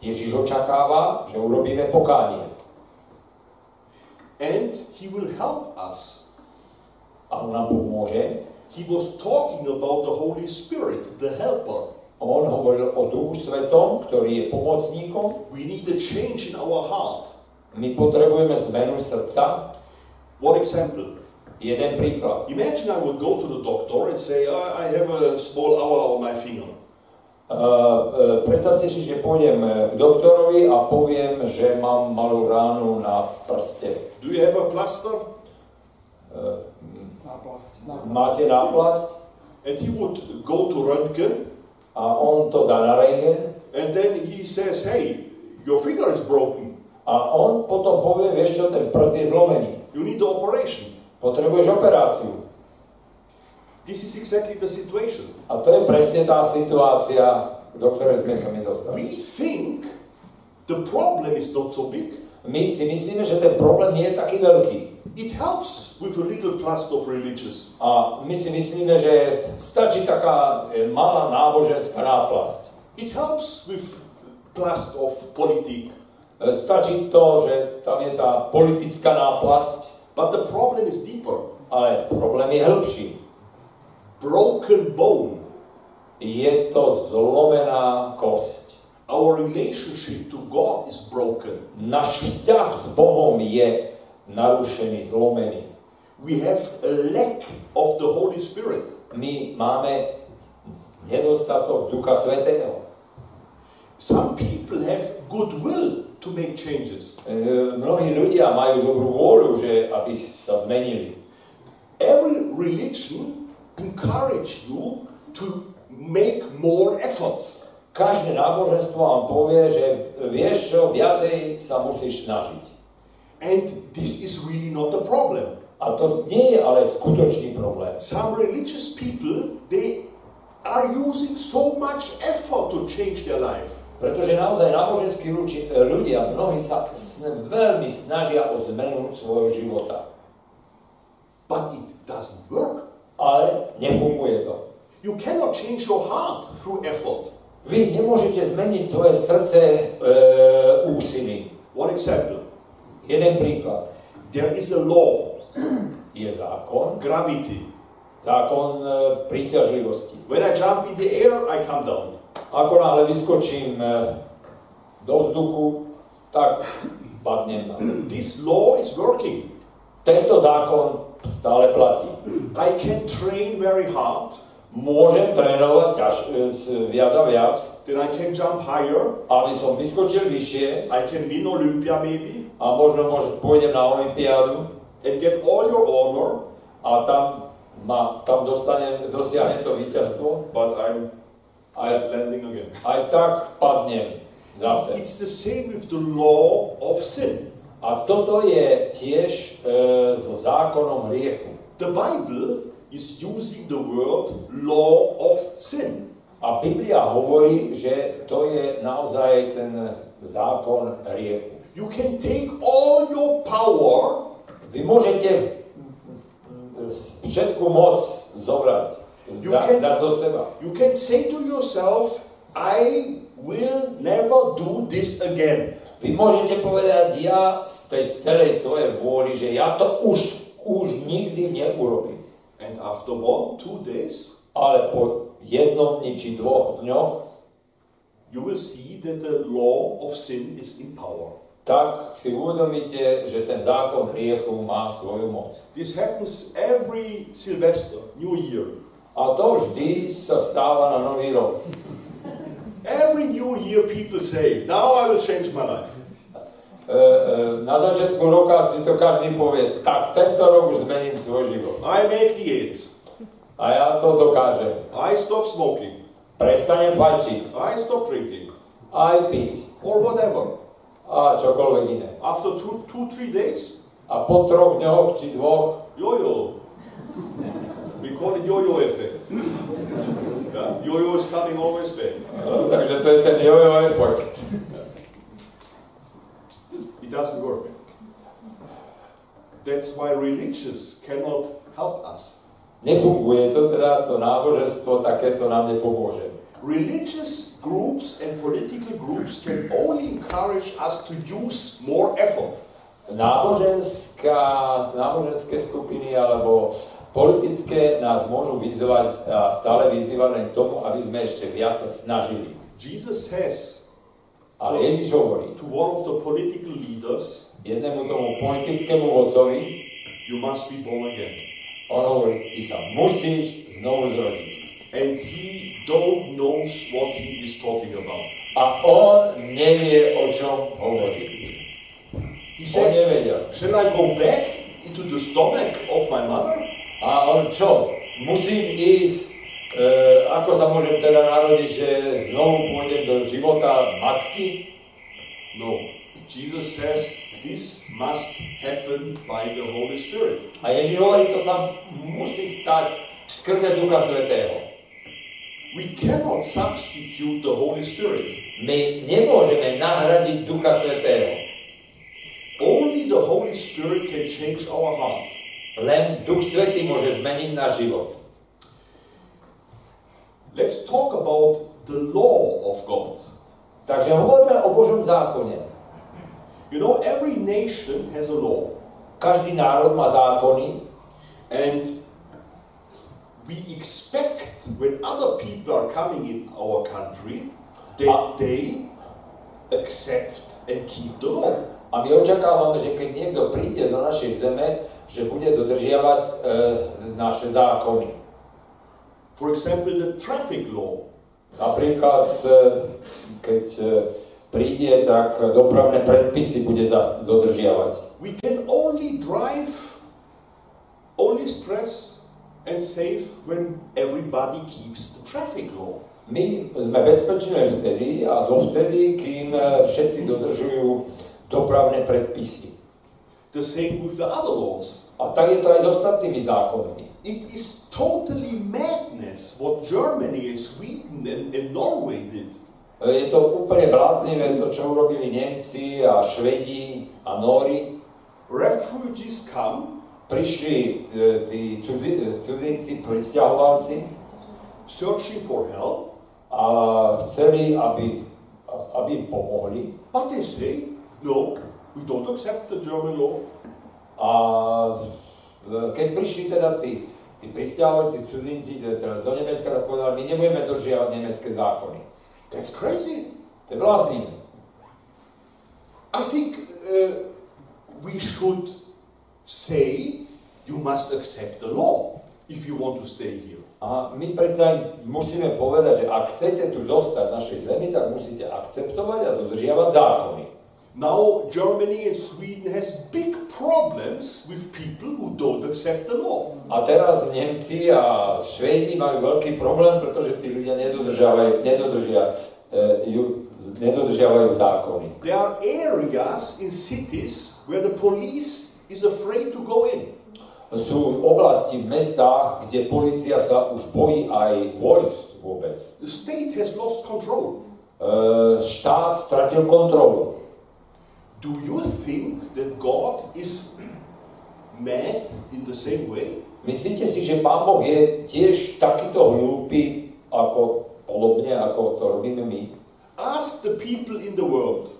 Speaker 2: Ježiš očakáva, že urobíme pokánie.
Speaker 1: And he will help us.
Speaker 2: A on nám pomôže.
Speaker 1: He was talking about the Holy Spirit, the helper.
Speaker 2: On hovoril o Duchu Svetom, ktorý je pomocníkom.
Speaker 1: We need a change in our heart.
Speaker 2: My potrebujeme zmenu srdca.
Speaker 1: What example?
Speaker 2: Jeden príklad.
Speaker 1: Imagine I would go to the doctor and say, I I have a small hour on my finger.
Speaker 2: Uh, predstavte si, že pôjdem k doktorovi a poviem, že mám malú ránu na prste.
Speaker 1: Do you have a plaster?
Speaker 2: Uh, máte náplast?
Speaker 1: And he would go to Röntgen
Speaker 2: A on to dá na rengen
Speaker 1: and then he says, Hey, your finger is broken.
Speaker 2: a on potom povie, vieš čo, ten prst je zlomený.
Speaker 1: You need the operation.
Speaker 2: Potrebuješ operáciu.
Speaker 1: This is exactly the situation.
Speaker 2: A to je presne tá situácia, do ktorej sme sa my dostali.
Speaker 1: We think the problem is not so big.
Speaker 2: My si myslíme, že ten problém nie je taký veľký.
Speaker 1: It helps with a little plaster of religious.
Speaker 2: A my si myslíme, že stačí taká e, malá náboženská náplasť.
Speaker 1: It helps with plaster of politic.
Speaker 2: E, Stačí to, že tam je tá politická náplasť,
Speaker 1: But the problem is deeper.
Speaker 2: ale problém je hĺbší.
Speaker 1: Broken bone.
Speaker 2: Je to zlomená kosť.
Speaker 1: Our relationship to God is broken.
Speaker 2: Náš vzťah s Bohom je narušený, zlomený.
Speaker 1: we have a lack of the Holy Spirit.
Speaker 2: My máme nedostatok Ducha Svetého.
Speaker 1: Some people have goodwill to make changes.
Speaker 2: E, mnohí ľudia majú dobrú vôľu, že aby sa zmenili.
Speaker 1: Every religion encourage you to make more efforts.
Speaker 2: Každé náboženstvo vám povie, že vieš čo, viacej sa musíš snažiť.
Speaker 1: And this is really not a problem.
Speaker 2: A to nie je ale skutočný problém.
Speaker 1: Some religious people, they are using so much effort to change their life.
Speaker 2: Pretože naozaj náboženskí ľudia, mnohí sa veľmi snažia o zmenu svojho života.
Speaker 1: But it doesn't work.
Speaker 2: Ale nefunguje to.
Speaker 1: You cannot change your heart through effort.
Speaker 2: Vy nemôžete zmeniť svoje srdce e, úsilím.
Speaker 1: One example.
Speaker 2: Jeden príklad.
Speaker 1: There is a law,
Speaker 2: Je zákon,
Speaker 1: gravity.
Speaker 2: zákon e, príťažlivosti.
Speaker 1: When I jump in the air, I come down.
Speaker 2: Ako náhle vyskočím e, do vzduchu, tak padnem na zem.
Speaker 1: This law is working.
Speaker 2: Tento zákon stále platí.
Speaker 1: I can train very hard,
Speaker 2: Môžem trénovať ťaž, e, viac a viac,
Speaker 1: then I can jump higher,
Speaker 2: aby som vyskočil vyššie
Speaker 1: I can win Olympia maybe,
Speaker 2: a možno, možno pôjdem na Olympiádu
Speaker 1: and get all your honor,
Speaker 2: a tam, ma, tam dostanem, dosiahnem to víťazstvo,
Speaker 1: but I'm
Speaker 2: aj,
Speaker 1: landing again.
Speaker 2: aj tak padnem zase.
Speaker 1: It's the same with the law of sin.
Speaker 2: A toto je tiež e, so zákonom hriechu.
Speaker 1: The Bible is using the word law of sin.
Speaker 2: A Biblia hovorí, že to je naozaj ten zákon hriechu.
Speaker 1: You can take all your power
Speaker 2: Vy môžete všetku moc zobrať,
Speaker 1: You
Speaker 2: da,
Speaker 1: can-
Speaker 2: do seba.
Speaker 1: You can say to yourself, I will never do this again.
Speaker 2: Vy môžete povedať, ja z tej celej svojej vôli, že ja to už, už nikdy neurobím.
Speaker 1: And after one, two days,
Speaker 2: Ale po jednom dni či dvoch dňoch,
Speaker 1: you will see that the law of sin is in power.
Speaker 2: tak si uvedomíte, že ten zákon hriechu má svoju moc.
Speaker 1: This happens every Sylvester, New Year.
Speaker 2: A to vždy sa stáva na nový rok.
Speaker 1: Every New Year, people say, Now I will change my life.
Speaker 2: E, e, na začiatku roka si to každý povie, tak tento rok už zmením svoj život.
Speaker 1: I make the eight.
Speaker 2: A ja to dokážem.
Speaker 1: I stop smoking.
Speaker 2: Prestanem fajčiť,
Speaker 1: I stop drinking.
Speaker 2: aj piť,
Speaker 1: Or whatever.
Speaker 2: a čokoľvek iné.
Speaker 1: After two, two, three days,
Speaker 2: A po troch dňoch či dvoch,
Speaker 1: yo-yo. We call it yo-yo effect. Yeah? Yo-yo is coming always back.
Speaker 2: no, takže to je ten jojo efekt.
Speaker 1: It doesn't work. That's why religious cannot help us.
Speaker 2: Nefunguje to teda, to náboženstvo takéto nám nepomôže.
Speaker 1: Religious groups and political groups can only encourage us to use more effort.
Speaker 2: Náboženská, náboženské skupiny alebo politické nás môžu vyzvať a stále vyzývať len k tomu, aby sme ešte viac sa snažili.
Speaker 1: Jesus says
Speaker 2: Ale Ježiš hovorí
Speaker 1: to one of the political leaders,
Speaker 2: jednému tomu politickému vodcovi,
Speaker 1: You must be born again.
Speaker 2: on hovorí, ty sa musíš znovu zrodiť.
Speaker 1: And he don't knows what he is talking about.
Speaker 2: A on nevie, o čom hovorí.
Speaker 1: He
Speaker 2: On
Speaker 1: says,
Speaker 2: nevedel.
Speaker 1: Shall I go back into the stomach of my mother?
Speaker 2: A on čo? Musím ísť, e, ako sa môžem teda narodiť, že znovu pôjdem do života matky?
Speaker 1: No. Jesus says this must happen by the Holy Spirit.
Speaker 2: A Ježiš hovorí, to sa musí stať skrze Ducha Svetého.
Speaker 1: We cannot substitute the Holy Spirit.
Speaker 2: My nemôžeme nahradiť Ducha Svetého.
Speaker 1: Only the Holy Spirit can change our heart.
Speaker 2: Len Duch Svetý môže zmeniť náš život.
Speaker 1: Let's talk about the law of God.
Speaker 2: Takže hovoríme o Božom zákone.
Speaker 1: You know, every nation has a law.
Speaker 2: Každý národ má zákony
Speaker 1: And we expect when other people are coming in our country that
Speaker 2: Ah.
Speaker 1: they accept and keep the law.
Speaker 2: a my očakávame, že keď niekto príde do našej zeme, že bude dodržiavať e, naše zákony.
Speaker 1: For example, the traffic law.
Speaker 2: Napríklad, e, keď e, príde, tak dopravné predpisy bude za, dodržiavať.
Speaker 1: We can only drive, only stress and safe when everybody keeps the traffic law.
Speaker 2: My sme bezpeční len vtedy a dovtedy, kým e, všetci dodržujú dopravné predpisy.
Speaker 1: The same with the other laws.
Speaker 2: A tak je to aj s ostatnými zákonmi.
Speaker 1: It is totally madness what Germany and Sweden and, and Norway did.
Speaker 2: E, Je to úplne bláznivé to, čo urobili Nemci a Švedi a Nóri.
Speaker 1: Refugees come,
Speaker 2: Prišli e, tí cudzi, e, cudzinci, pristahovalci
Speaker 1: searching for help,
Speaker 2: a chceli, aby, aby im pomohli.
Speaker 1: but they say, no, we don't accept the German law.
Speaker 2: A keď prišli teda tí, tí pristahovalci, cudzinci e, teda do Nemecka, tak povedali, my nebudeme dodržiavať nemecké zákony.
Speaker 1: That's crazy.
Speaker 2: To je bláznivé.
Speaker 1: I think uh, we should say you must accept the law if you want to stay here.
Speaker 2: A my predsa musíme povedať, že ak chcete tu zostať v našej zemi, tak musíte akceptovať a dodržiavať zákony.
Speaker 1: Now Germany and Sweden has big problems with people who don't accept the law.
Speaker 2: A teraz Nemci a Švédi majú veľký problém, pretože tí ľudia nedodržiavajú, nedodržia, e, ju, nedodržiavajú zákony.
Speaker 1: There are areas in cities where the police is afraid to go in.
Speaker 2: Sú oblasti v mestách, kde policia sa už bojí aj vojsť vôbec.
Speaker 1: The state has lost control.
Speaker 2: E, štát stratil kontrolu.
Speaker 1: Do you think that God is mad in the same way?
Speaker 2: Myslíte si, že Pán Boh je tiež takýto hlúpy, ako podobne, ako to robíme my?
Speaker 1: Ask the people in the world.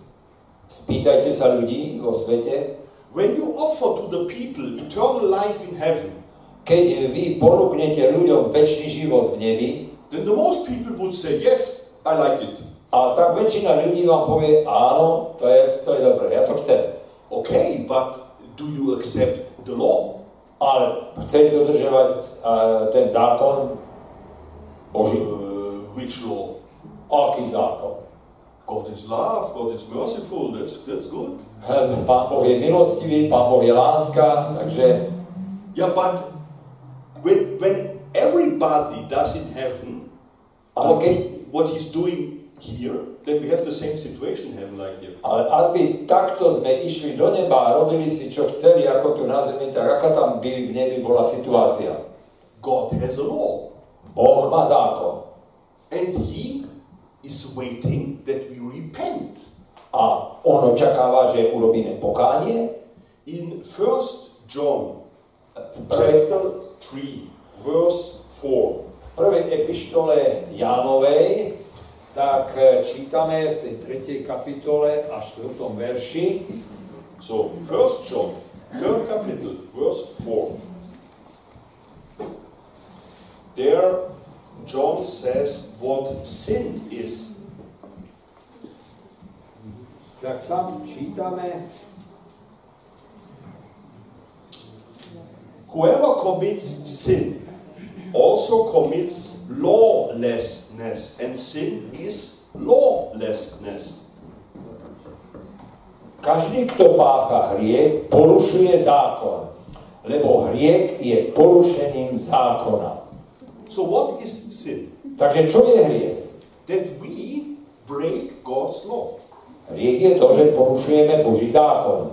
Speaker 2: Spýtajte sa ľudí vo svete,
Speaker 1: When you offer to the people eternal life in heaven,
Speaker 2: keď vy ponúknete ľuďom väčší život v nebi,
Speaker 1: then the most people would say, Yes, I like it.
Speaker 2: A tak väčšina ľudí vám povie, áno, to je, to je dobré, ja to chcem.
Speaker 1: Okay, but do you accept the law?
Speaker 2: Ale chcete dodržovať uh, ten zákon Boží.
Speaker 1: Uh, which law?
Speaker 2: Aký zákon?
Speaker 1: God is love, God is merciful, that's, that's good.
Speaker 2: Pán Boh je milostivý, Pán Boh je láska, takže
Speaker 1: Yeah, but when, when everybody does in heaven
Speaker 2: ale
Speaker 1: what,
Speaker 2: keď,
Speaker 1: what he's doing here, then we have the same situation heaven like here.
Speaker 2: ale ak by takto sme išli do neba a robili si, čo chceli, ako tu na zemi, tak aká tam by v nebi bola situácia?
Speaker 1: God has a law,
Speaker 2: Boh má zákon.
Speaker 1: and he is waiting that we repent.
Speaker 2: A on očakáva, že urobíme pokánie.
Speaker 1: In 1 John chapter 3, verse 4,
Speaker 2: v prvej epištole Jánovej, tak e, čítame v tej 3. kapitole a 4. verši.
Speaker 1: so 1 John, 3rd capital, verse 4. There, John says what sin is.
Speaker 2: Tak tam čítame,
Speaker 1: Whoever commits sin also commits lawlessness, and sin is lawlessness.
Speaker 2: každý, kto pácha hriech, porušuje zákon, lebo hriech je porušením zákona.
Speaker 1: So, what is sin?
Speaker 2: Takže čo je hriech?
Speaker 1: That we break God's law.
Speaker 2: Hriech je to, že porušujeme Boží zákon.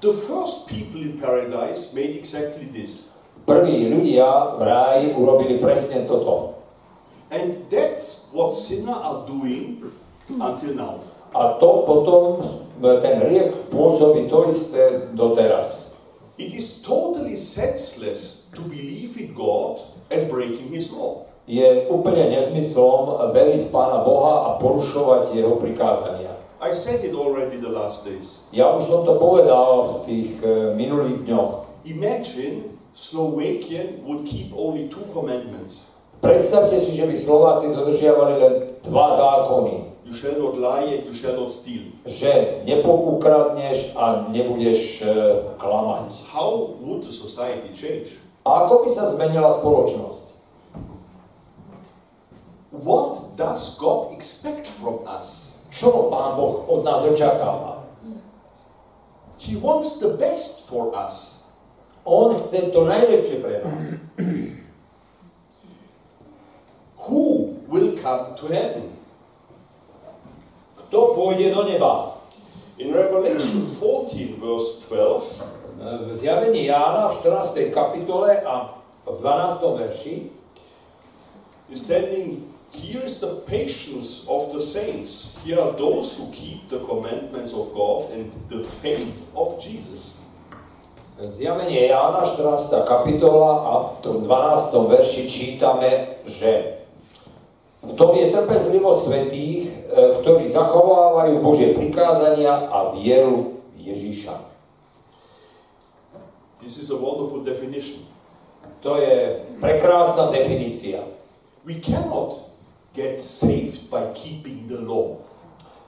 Speaker 1: The first people in paradise made exactly this.
Speaker 2: Prví ľudia v ráji urobili presne toto.
Speaker 1: And that's what sinners are doing until now.
Speaker 2: A to potom, ten hriech pôsobí to isté doteraz.
Speaker 1: It is totally senseless to believe in God and breaking His law.
Speaker 2: Je úplne nezmyslom veriť Pána Boha a porušovať Jeho prikázania.
Speaker 1: I said it already the last days.
Speaker 2: Ja už som to povedal v tých e, minulých dňoch.
Speaker 1: Imagine Slovakian would keep only two commandments.
Speaker 2: Predstavte si, že by Slováci dodržiavali len dva zákony.
Speaker 1: you shall not lie and you shall not steal.
Speaker 2: že nepokradneš a nebudeš e, klamať.
Speaker 1: How would the society change?
Speaker 2: A ako by sa zmenila spoločnosť?
Speaker 1: What does God expect from us?
Speaker 2: Čo Pán Boh od nás očakáva?
Speaker 1: He wants the best for us.
Speaker 2: On chce to najlepšie pre nás.
Speaker 1: Who will come to heaven?
Speaker 2: Kto pôjde do neba?
Speaker 1: In Revelation 14, verse 12,
Speaker 2: V zjavení Jána v 14. kapitole a v 12. verši
Speaker 1: is standing here is the patience of the saints. Here are those who keep the commandments of God and the faith of Jesus.
Speaker 2: Zjavenie Jána, 14. kapitola a v tom 12. verši čítame, že v tom je trpezlivosť svetých, e, ktorí zachovávajú Božie prikázania a vieru Ježíša.
Speaker 1: This is a wonderful definition.
Speaker 2: To je prekrásna definícia.
Speaker 1: We cannot get saved by keeping the law.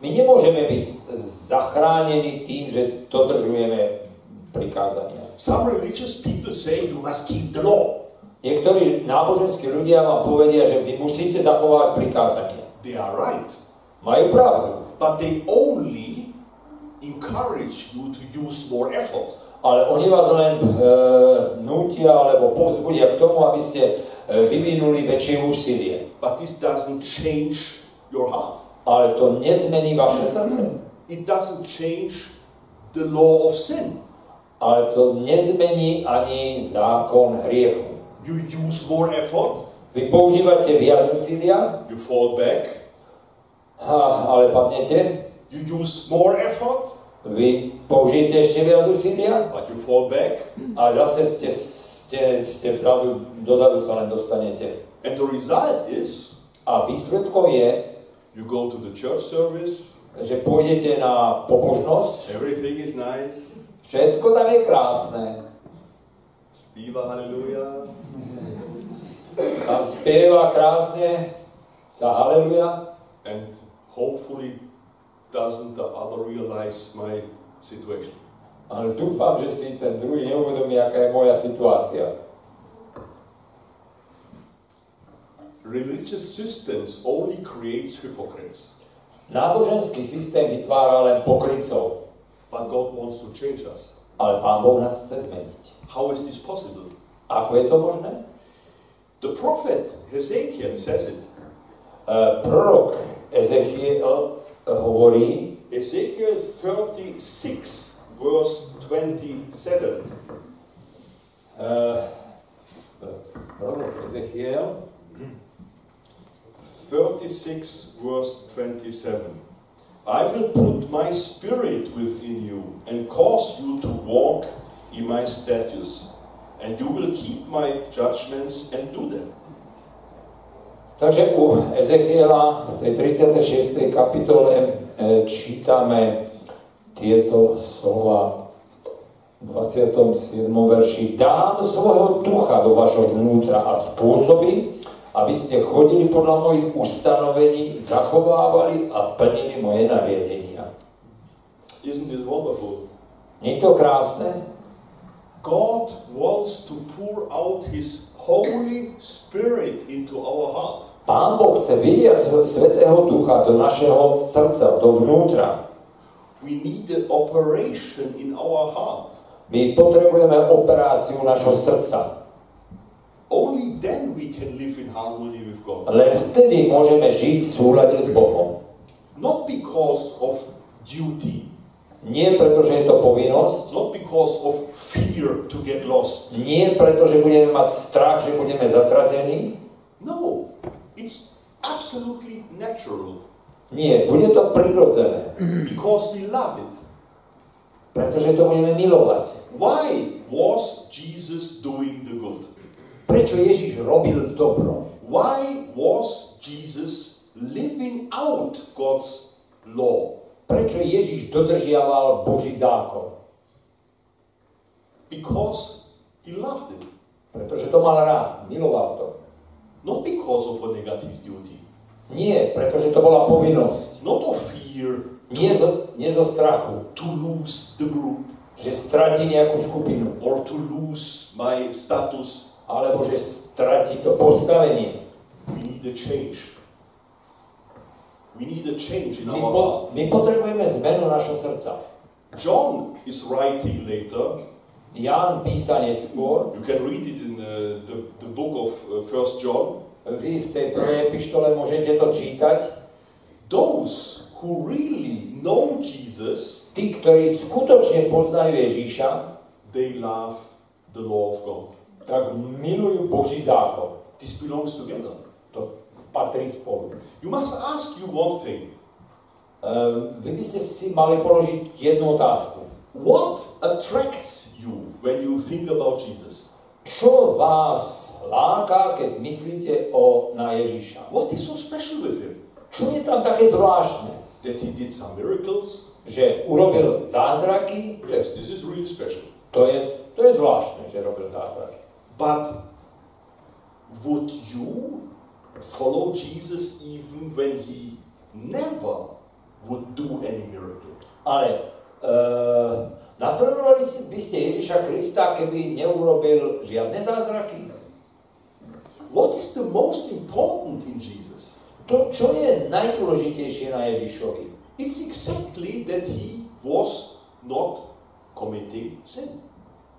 Speaker 2: My nemôžeme byť zachránení tým, že dodržujeme prikázania.
Speaker 1: Some religious people say you must keep the law.
Speaker 2: Niektorí náboženskí ľudia vám povedia, že vy musíte zachovať prikázania.
Speaker 1: They are right.
Speaker 2: Majú pravdu.
Speaker 1: But they only encourage you to use more effort.
Speaker 2: Ale oni vás len e, nútia alebo povzbudia k tomu, aby ste e, vyvinuli väčšie úsilie.
Speaker 1: But this doesn't change your heart.
Speaker 2: Ale to nezmení vaše srdce.
Speaker 1: It doesn't change the law of sin.
Speaker 2: Ale to nezmení ani zákon hriechu.
Speaker 1: You use more effort,
Speaker 2: Vy používate viac úsilia,
Speaker 1: you fall back.
Speaker 2: ha, ale padnete.
Speaker 1: You use more effort,
Speaker 2: Vy použijete ešte viac úsilia
Speaker 1: but you fall back.
Speaker 2: a zase ste, ste, ste vzadu, dozadu sa len dostanete.
Speaker 1: And the result is
Speaker 2: A výsledkom je,
Speaker 1: you go to the church service,
Speaker 2: že pôjdete na pobožnosť,
Speaker 1: everything is nice.
Speaker 2: Všetko tam je krásne.
Speaker 1: Spiva hallelujah.
Speaker 2: Tam spieva krásne za haleluja
Speaker 1: And hopefully doesn't the other realize my situation.
Speaker 2: ale dúfam, že si ten druhý neuvedomí, aká je moja situácia.
Speaker 1: Religious systems only creates hypocrites.
Speaker 2: Náboženský systém vytvára len pokrycov,
Speaker 1: But God wants to change us.
Speaker 2: ale Pán Boh nás chce zmeniť.
Speaker 1: How is this possible?
Speaker 2: Ako je to možné?
Speaker 1: The prophet Hezekiel says it.
Speaker 2: Uh, prorok Ezechiel hovorí,
Speaker 1: Ezekiel 36, verse 27.
Speaker 2: uh, prorok Ezechiel
Speaker 1: 36, verse 27. I will put my spirit within you and cause you to walk in my statutes, and you will keep my judgments and do them.
Speaker 2: Takže u Ezechiela v tej 36. kapitole e, čítame tieto slova v 27. verši. Dám svojho ducha do vašho vnútra a spôsoby, aby ste chodili podľa mojich ustanovení, zachovávali a plnili moje nariadenia.
Speaker 1: Isn't it wonderful?
Speaker 2: Nie to krásne?
Speaker 1: God wants to pour out His Holy Spirit into our heart.
Speaker 2: Pán Boh chce vyliať sv- Svetého Ducha do našeho srdca, dovnútra.
Speaker 1: We need an operation in our heart.
Speaker 2: My potrebujeme operáciu našho srdca.
Speaker 1: Only then we can harmony with God.
Speaker 2: Len vtedy môžeme žiť v súlade s Bohom.
Speaker 1: Not because of duty,
Speaker 2: Nie preto, že je to povinnosť,
Speaker 1: not because of fear to get lost.
Speaker 2: nie preto, že budeme mať strach, že budeme zatratení.
Speaker 1: No, it's absolutely natural
Speaker 2: Nie, bude to prirodzené,
Speaker 1: because we love it.
Speaker 2: pretože to budeme milovať.
Speaker 1: Why was Jesus doing the good?
Speaker 2: Prečo Ježiš robil dobro?
Speaker 1: Why was Jesus living out God's law?
Speaker 2: Prečo Ježiš dodržiaval Boží zákon?
Speaker 1: Because he loved it,
Speaker 2: Pretože to mal rád, miloval to.
Speaker 1: not because of a negative duty.
Speaker 2: Nie, pretože to bola povinnosť.
Speaker 1: not of fear
Speaker 2: Nie zo, nie zo strachu,
Speaker 1: to lose the group
Speaker 2: že stratí nejakú skupinu,
Speaker 1: or to lose my status.
Speaker 2: Alebo že stratí to postavenie.
Speaker 1: We need a change. We need a change in
Speaker 2: My,
Speaker 1: our
Speaker 2: po, my potrebujeme zmenu našho srdca.
Speaker 1: John is writing later.
Speaker 2: Ján písa neskôr,
Speaker 1: You can read it in the, the, the book of uh, John.
Speaker 2: vy v tej prvej epištole môžete to čítať,
Speaker 1: Those who really know Jesus,
Speaker 2: tí, ktorí skutočne poznajú Ježíša,
Speaker 1: they love the law of God.
Speaker 2: Tak milujú Boží zákon.
Speaker 1: This belongs together.
Speaker 2: To patrí spolu.
Speaker 1: You must ask you one thing.
Speaker 2: Ehm, Vy by ste si mali položiť jednu otázku.
Speaker 1: What attracts you when you think about Jesus?
Speaker 2: Čo vás láka, keď myslíte o, na Ježíša?
Speaker 1: What is so special with him?
Speaker 2: Čo je tam také zvláštne?
Speaker 1: That he did some miracles?
Speaker 2: Že urobil zázraky?
Speaker 1: Yes, this is really special.
Speaker 2: To je, to je zvláštne, že robil zázraky.
Speaker 1: But would you follow Jesus even when he never would do any miracle?
Speaker 2: Ale uh, nasledovali si- by ste Ježíša Krista, keby neurobil žiadne zázraky?
Speaker 1: What is the most important in Jesus?
Speaker 2: To, čo je najdôležitejšie na Ježišovi?
Speaker 1: It's exactly that he was not committing sin.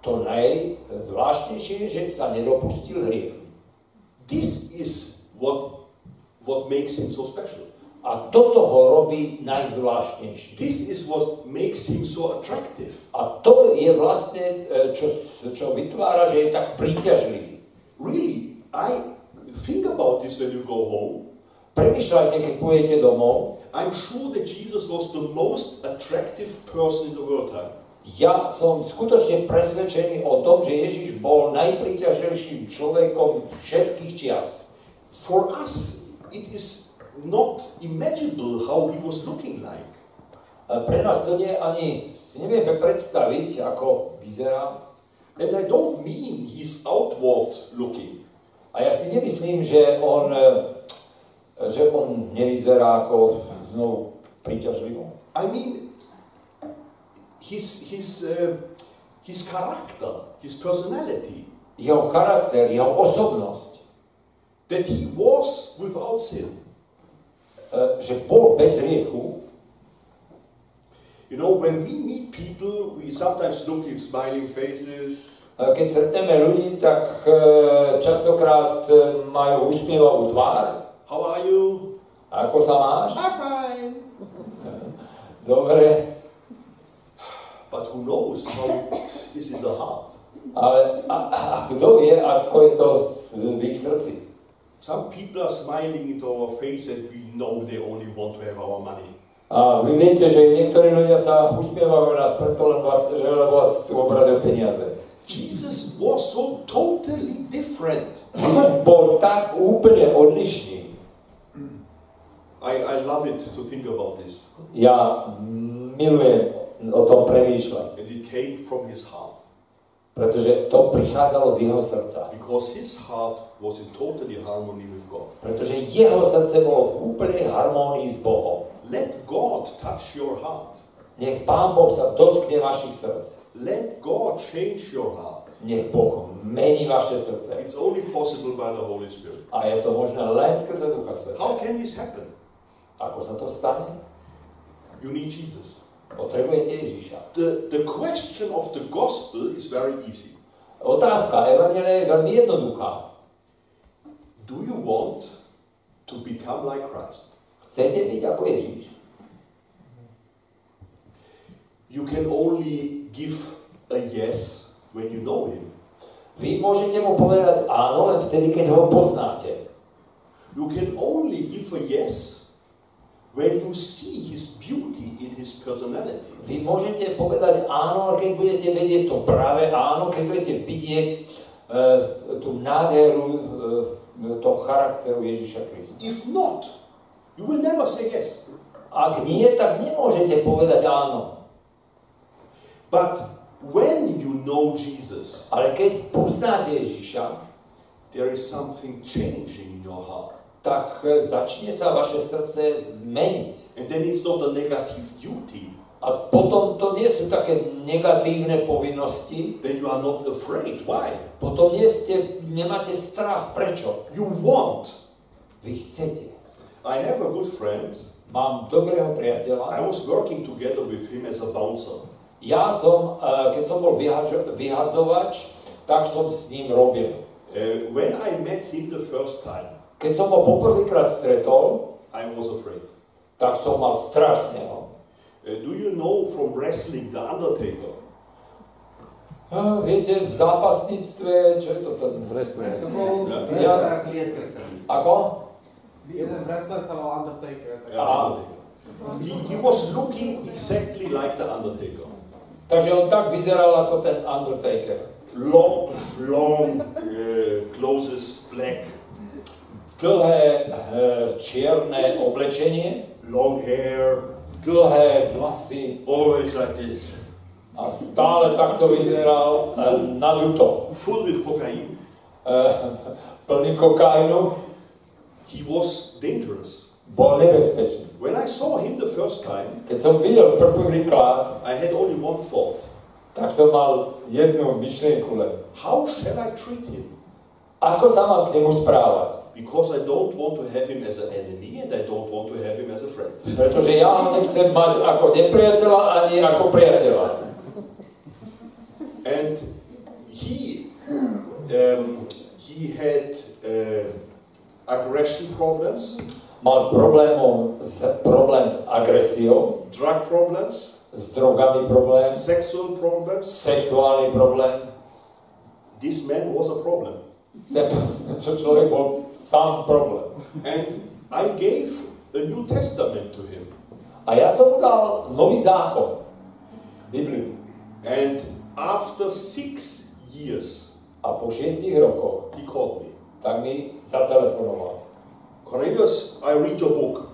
Speaker 2: To najzvláštnejšie je, že sa nedopustil hriech.
Speaker 1: This is what, what makes him so special.
Speaker 2: A toto ho robí najzvláštnejším.
Speaker 1: This is what makes him so attractive.
Speaker 2: A to je vlastne, e, čo, čo vytvára, že je tak príťažlivý.
Speaker 1: Really, I think about this when you go home.
Speaker 2: Premýšľajte, keď pôjdete domov.
Speaker 1: I'm sure that Jesus was the most attractive person in the world time.
Speaker 2: Ja som skutočne presvedčený o tom, že Ježiš bol najpríťažlivším človekom všetkých čias.
Speaker 1: For us, it is not imaginable how he was looking like.
Speaker 2: Pre nás to nie ani si nevieme predstaviť, ako vyzerá.
Speaker 1: And I don't mean his outward looking.
Speaker 2: A ja si nemyslím, že on, e, že on nevyzerá ako znovu príťažlivo.
Speaker 1: I mean his, his, uh, his character, his personality,
Speaker 2: Jeho charakter, jeho osobnosť,
Speaker 1: that he was without sin.
Speaker 2: e, že bol bez hriechu,
Speaker 1: You know, when we meet people, we sometimes look at smiling faces,
Speaker 2: E, Keď stretneme ľudí, tak častokrát majú usmievavú tvár.
Speaker 1: how are you?
Speaker 2: A Ako sa máš?
Speaker 1: I'm fine.
Speaker 2: Dobre.
Speaker 1: But who knows how is in the heart?
Speaker 2: Ale a, a kto vie, ako je to v ich srdci?
Speaker 1: Some people are smiling into our face and we know they only want to have our money.
Speaker 2: A vy viete, že niektorí ľudia sa usmievajú nás preto, len vás, že len vás chcú obrať o peniaze.
Speaker 1: Jesus was so totally different.
Speaker 2: Bol tak úplne odlišný.
Speaker 1: I, I love it to think about this.
Speaker 2: Ja milujem o tom premýšľať,
Speaker 1: And it came from his heart.
Speaker 2: pretože to prichádzalo z jeho srdca.
Speaker 1: Because his heart was in totally harmony with God.
Speaker 2: Pretože jeho srdce bolo v úplnej harmónii s Bohom.
Speaker 1: Let God touch your heart.
Speaker 2: Nech Pán Boh sa dotkne vašich srdc.
Speaker 1: Let God change your heart.
Speaker 2: Nech Boh mení vaše srdce.
Speaker 1: It's only possible by the Holy Spirit.
Speaker 2: A je to možné len skrze Ducha Svetého.
Speaker 1: How can this happen?
Speaker 2: Ako sa to stane?
Speaker 1: You need Jesus.
Speaker 2: Potrebujete Ježíša.
Speaker 1: The, the question of the gospel is very easy.
Speaker 2: Otázka Evangelia je veľmi jednoduchá.
Speaker 1: Do you want to become like Christ?
Speaker 2: Chcete byť ako Ježíš?
Speaker 1: You can only give a yes when you know him.
Speaker 2: Vy môžete mu povedať áno len vtedy, keď ho poznáte.
Speaker 1: You can only give a yes when you see his beauty in his personality.
Speaker 2: Vy môžete povedať áno, ale keď budete vedieť to práve áno, keď budete vidieť uh, tú nádheru uh, toho charakteru Ježíša Krista.
Speaker 1: If not, you will never say yes.
Speaker 2: Ak nie, tak nemôžete povedať áno.
Speaker 1: But when you know Jesus,
Speaker 2: Ale keď poznáte Ježíša,
Speaker 1: there is something changing in your heart.
Speaker 2: Tak e, začne sa vaše srdce zmeniť.
Speaker 1: And then it's not a negative duty.
Speaker 2: A potom to nie sú také negatívne povinnosti,
Speaker 1: Then you are not afraid. Why?
Speaker 2: potom nie ste, nemáte strach. Prečo?
Speaker 1: You want.
Speaker 2: Vy chcete.
Speaker 1: I have a good friend.
Speaker 2: Mám dobrého
Speaker 1: I
Speaker 2: priateľa.
Speaker 1: was working together with him as a bouncer.
Speaker 2: Ja som, e, keď som bol vyhažo- vyhadzovač, tak som s ním robil.
Speaker 1: Uh, when I met him the first time,
Speaker 2: Keď som ho poprvýkrát stretol,
Speaker 1: I was afraid.
Speaker 2: tak som mal strach z neho.
Speaker 1: Uh, do you know from wrestling The Undertaker?
Speaker 2: A viete, v zápasníctve, čo je to ten?
Speaker 1: Ja.
Speaker 4: wrestler a klietka sa mi.
Speaker 2: Ako?
Speaker 5: Jeden wrestler sa volal Undertaker.
Speaker 1: He, he was looking exactly like The Undertaker.
Speaker 2: Takže on tak vyzeral ako ten Undertaker.
Speaker 1: Long, long uh, clothes, black,
Speaker 2: Dlhé e, čierne oblečenie,
Speaker 1: long hair,
Speaker 2: dlhé vlasy
Speaker 1: always like this,
Speaker 2: a stále takto vyzeral e, naduto.
Speaker 1: full with cocaine.
Speaker 2: E, plný kokainu,
Speaker 1: He was dangerous.
Speaker 2: bol nebezpečný.
Speaker 1: When I saw him the first time,
Speaker 2: Keď som videl prvýkrát,
Speaker 1: I had only one thought.
Speaker 2: tak som mal jednu myšlienku len.
Speaker 1: How shall I treat him?
Speaker 2: Ako sa mám k nemu správať?
Speaker 1: Because I don't want to have him as an enemy and I don't want to have him as a friend.
Speaker 2: Pretože ja ho nechcem mať ako nepriateľa ani ako priateľa.
Speaker 1: And he, um, he had uh, aggression problems,
Speaker 2: Mal problémom, s, problém s agresiou,
Speaker 1: drug problems,
Speaker 2: s drogami problém,
Speaker 1: sexual problems.
Speaker 2: sexuálny problém.
Speaker 1: This man was a problem.
Speaker 2: Tento, tento človek bol sám problém.
Speaker 1: And I gave a New Testament to him.
Speaker 2: A ja som mu dal nový zákon, Bibliu.
Speaker 1: And after six years,
Speaker 2: A po šiestich rokoch,
Speaker 1: he called me.
Speaker 2: tak mi zatelefonoval.
Speaker 1: Cornelius, I read your book.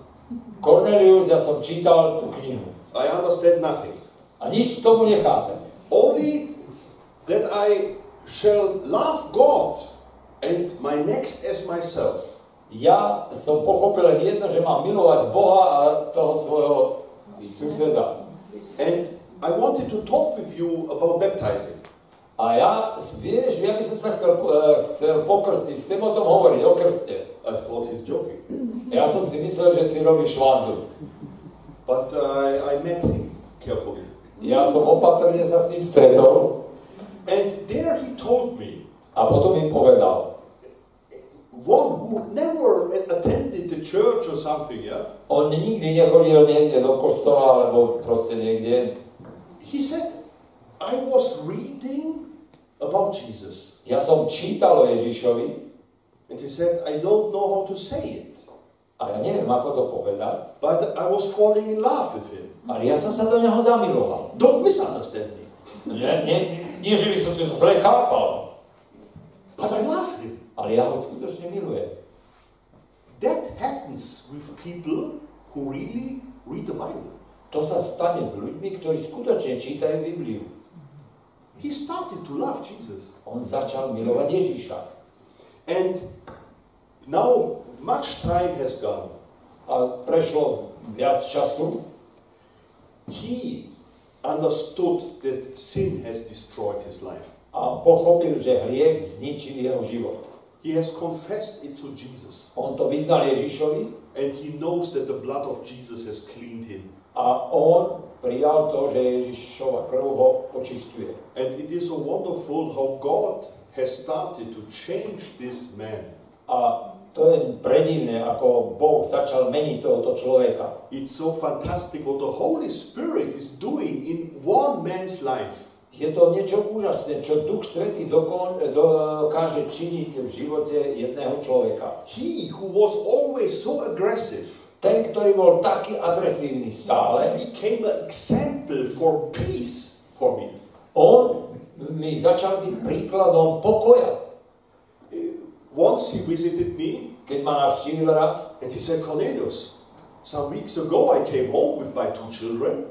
Speaker 2: Cornelius, ja som čítal tú knihu.
Speaker 1: I understand nothing.
Speaker 2: A nič tomu nechápem.
Speaker 1: Only that I shall love God and my next as myself.
Speaker 2: Ja som pochopil len jedno, že mám milovať Boha a toho svojho suseda.
Speaker 1: And I wanted to talk with you about baptizing.
Speaker 2: A ja, vieš, ja by som sa chcel, eh, chcel pokrstiť, chcem o tom hovoriť, o krste.
Speaker 1: I thought he's joking.
Speaker 2: Ja som si myslel, že si robíš švandu.
Speaker 1: But I, I met him carefully.
Speaker 2: Ja som opatrne sa s ním stretol
Speaker 1: And there he told me,
Speaker 2: a potom mi povedal,
Speaker 1: one who never attended the church or something, yeah?
Speaker 2: Nechodil niekde do kostola alebo proste niekde.
Speaker 1: He said, I was reading about Jesus.
Speaker 2: Ja som čítal o Ježišovi
Speaker 1: And he said, I don't know how to say it.
Speaker 2: a ja neviem, ako to povedať,
Speaker 1: But I was falling in love with him.
Speaker 2: ale ja som sa do neho zamiloval.
Speaker 1: Don't misunderstand me.
Speaker 2: Nie, nie, nie že by som to zle chápal,
Speaker 1: But I love him.
Speaker 2: ale ja ho skutočne milujem.
Speaker 1: That happens with people who really read the Bible.
Speaker 2: To sa stane s ľuďmi, ktorí skutočne čítajú Bibliu.
Speaker 1: He started to love Jesus.
Speaker 2: On začal milovať Ježíša.
Speaker 1: And now much time has gone.
Speaker 2: A prešlo viac času
Speaker 1: He understood that sin has destroyed his life.
Speaker 2: a pochopil, že hriech zničil jeho život.
Speaker 1: He has confessed it to Jesus.
Speaker 2: On to vyznal Ježíšovi
Speaker 1: And he knows that the blood of Jesus has cleaned him.
Speaker 2: a on prijal to, že Ježišova krv ho očistuje.
Speaker 1: And it is so wonderful how God has started to change this man.
Speaker 2: A to je predivné, ako Boh začal meniť tohoto človeka.
Speaker 1: It's so fantastic what the Holy Spirit is doing in one man's life.
Speaker 2: Je to niečo úžasné, čo Duch Svetý dokon, dokáže činiť v živote jedného človeka.
Speaker 1: He who was always so aggressive,
Speaker 2: Ten, ktorý bol taký agresívny stále,
Speaker 1: he became an example for peace for me.
Speaker 2: on mi začal byť príkladom pokoja.
Speaker 1: Once he visited me
Speaker 2: Keď ma navštívil raz,
Speaker 1: and he said, Cornelius, some weeks ago I came home with my two children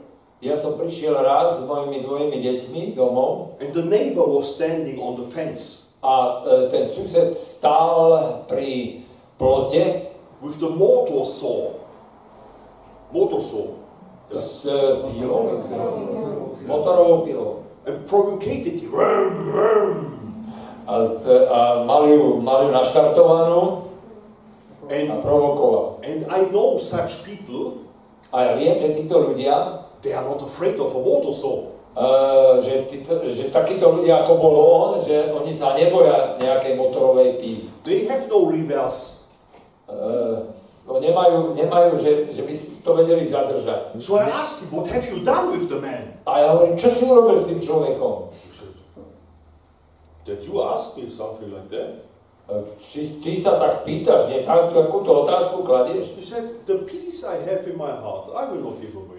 Speaker 2: ja som prišiel raz s mojimi dvojimi deťmi domov
Speaker 1: and the neighbor was standing on the fence.
Speaker 2: a e, ten sused stál pri plote
Speaker 1: with the motor saw. Motor saw.
Speaker 2: s e, pílou, motorovou pílou.
Speaker 1: And provocated him.
Speaker 2: A, z, a mal, ju, mal ju naštartovanú a
Speaker 1: And,
Speaker 2: provokoval.
Speaker 1: and I know such people,
Speaker 2: A ja viem, že títo ľudia,
Speaker 1: they are not afraid of a motor saw.
Speaker 2: uh, že, títo, že takíto ľudia, ako bol on, že oni sa neboja nejakej motorovej píly.
Speaker 1: They have no reverse.
Speaker 2: Uh, no nemajú, nemajú že, že by si to vedeli zadržať.
Speaker 1: So I asked him, what have you done with the man?
Speaker 2: A ja hovorím, čo si urobil s tým človekom?
Speaker 1: That you asked me something like that?
Speaker 2: E, Či ty sa tak pýtaš, nie tak, takúto otázku kladieš?
Speaker 1: He said, the peace I have in my heart, I will not give away.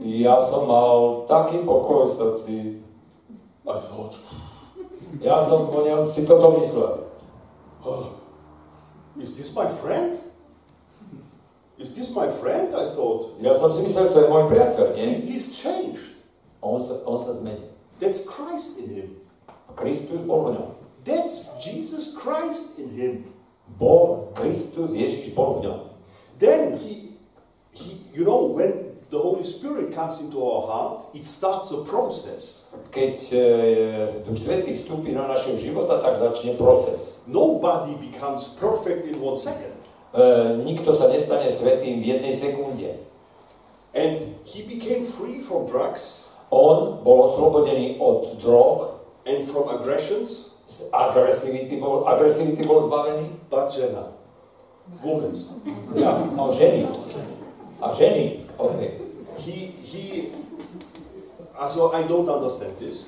Speaker 2: Ja som mal taký pokoj v srdci.
Speaker 1: I thought,
Speaker 2: Ja som po ňom si toto myslel.
Speaker 1: oh, is this my friend? Is this my friend? I thought.
Speaker 2: Ja som si myslel, to je môj priateľ, nie?
Speaker 1: He- He's changed.
Speaker 2: On sa, on sa zmenil.
Speaker 1: That's Christ in him.
Speaker 2: Kristus bol v ňom.
Speaker 1: That's Jesus Christ in him.
Speaker 2: Bol Kristus, Ježiš bol v ňom.
Speaker 1: Then he, he, you know, when the Holy Spirit comes into our heart, it starts a process.
Speaker 2: Keď e, Duch Svetý vstúpi do našeho života, tak začne proces.
Speaker 1: Nobody becomes perfect in one second.
Speaker 2: E, nikto sa nestane svetým v jednej sekunde.
Speaker 1: And he became free from drugs
Speaker 2: On bol oslobodený od drog,
Speaker 1: and from aggressions,
Speaker 2: z agresivity bol, agresivity bol zbavený.
Speaker 1: but Jenna, women's.
Speaker 2: Ja, a ženy. A ženy, OK.
Speaker 1: He, he, also I don't understand this.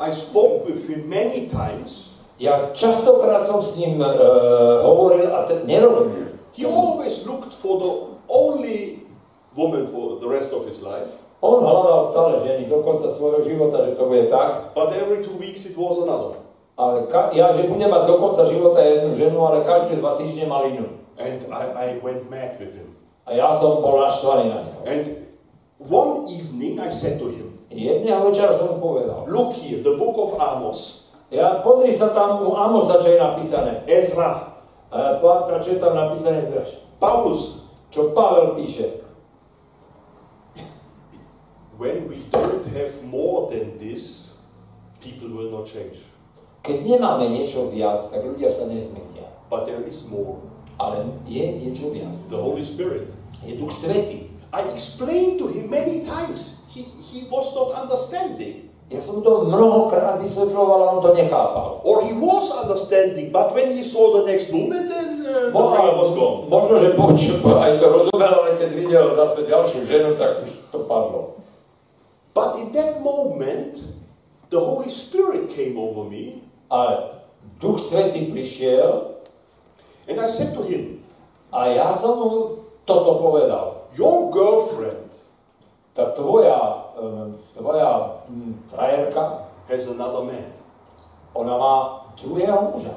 Speaker 1: I spoke with him many times.
Speaker 2: Ja častokrát som s ním e, hovoril a te, nerozumiem.
Speaker 1: He always looked for the only woman for the rest of his life.
Speaker 2: On hľadal stále ženy do konca svojho života, že to bude tak.
Speaker 1: But every two weeks it was another.
Speaker 2: Ale ka- ja, že budem mať do konca života jednu ženu, ale každé dva týždne mal inú.
Speaker 1: And I, I went mad with him.
Speaker 2: A ja som bol naštvaný na neho.
Speaker 1: And one evening I said to him,
Speaker 2: Jedného večera som mu povedal.
Speaker 1: Look here, the book of Amos,
Speaker 2: Ja, pozri sa tam u Amosa, čo je napísané.
Speaker 1: Ezra,
Speaker 2: A Pátra, čo je tam napísané zdraž.
Speaker 1: Paulus.
Speaker 2: Čo Pavel píše.
Speaker 1: When we don't have more than this, people will not change.
Speaker 2: Keď nemáme niečo viac, tak ľudia sa nezmenia.
Speaker 1: But there is more.
Speaker 2: Ale je niečo viac.
Speaker 1: The Holy Spirit.
Speaker 2: Je Duch Svetý.
Speaker 1: I explained to him many times. He, he was not understanding.
Speaker 2: Ja som to mnohokrát vysvetľoval, on to nechápal.
Speaker 1: Or he was understanding, but when he saw the next woman, then uh, the
Speaker 2: Mo-
Speaker 1: brain was gone.
Speaker 2: Možno, že počul, aj to rozumel, ale keď videl zase ďalšiu ženu, tak už to padlo.
Speaker 1: But in that moment, the Holy Spirit came over me,
Speaker 2: Ale Duch Svetý prišiel
Speaker 1: and I said to him,
Speaker 2: a ja som mu toto povedal.
Speaker 1: Your girlfriend
Speaker 2: Tá tvoja, tvoja um, frajerka,
Speaker 1: has another man.
Speaker 2: ona má druhého muža.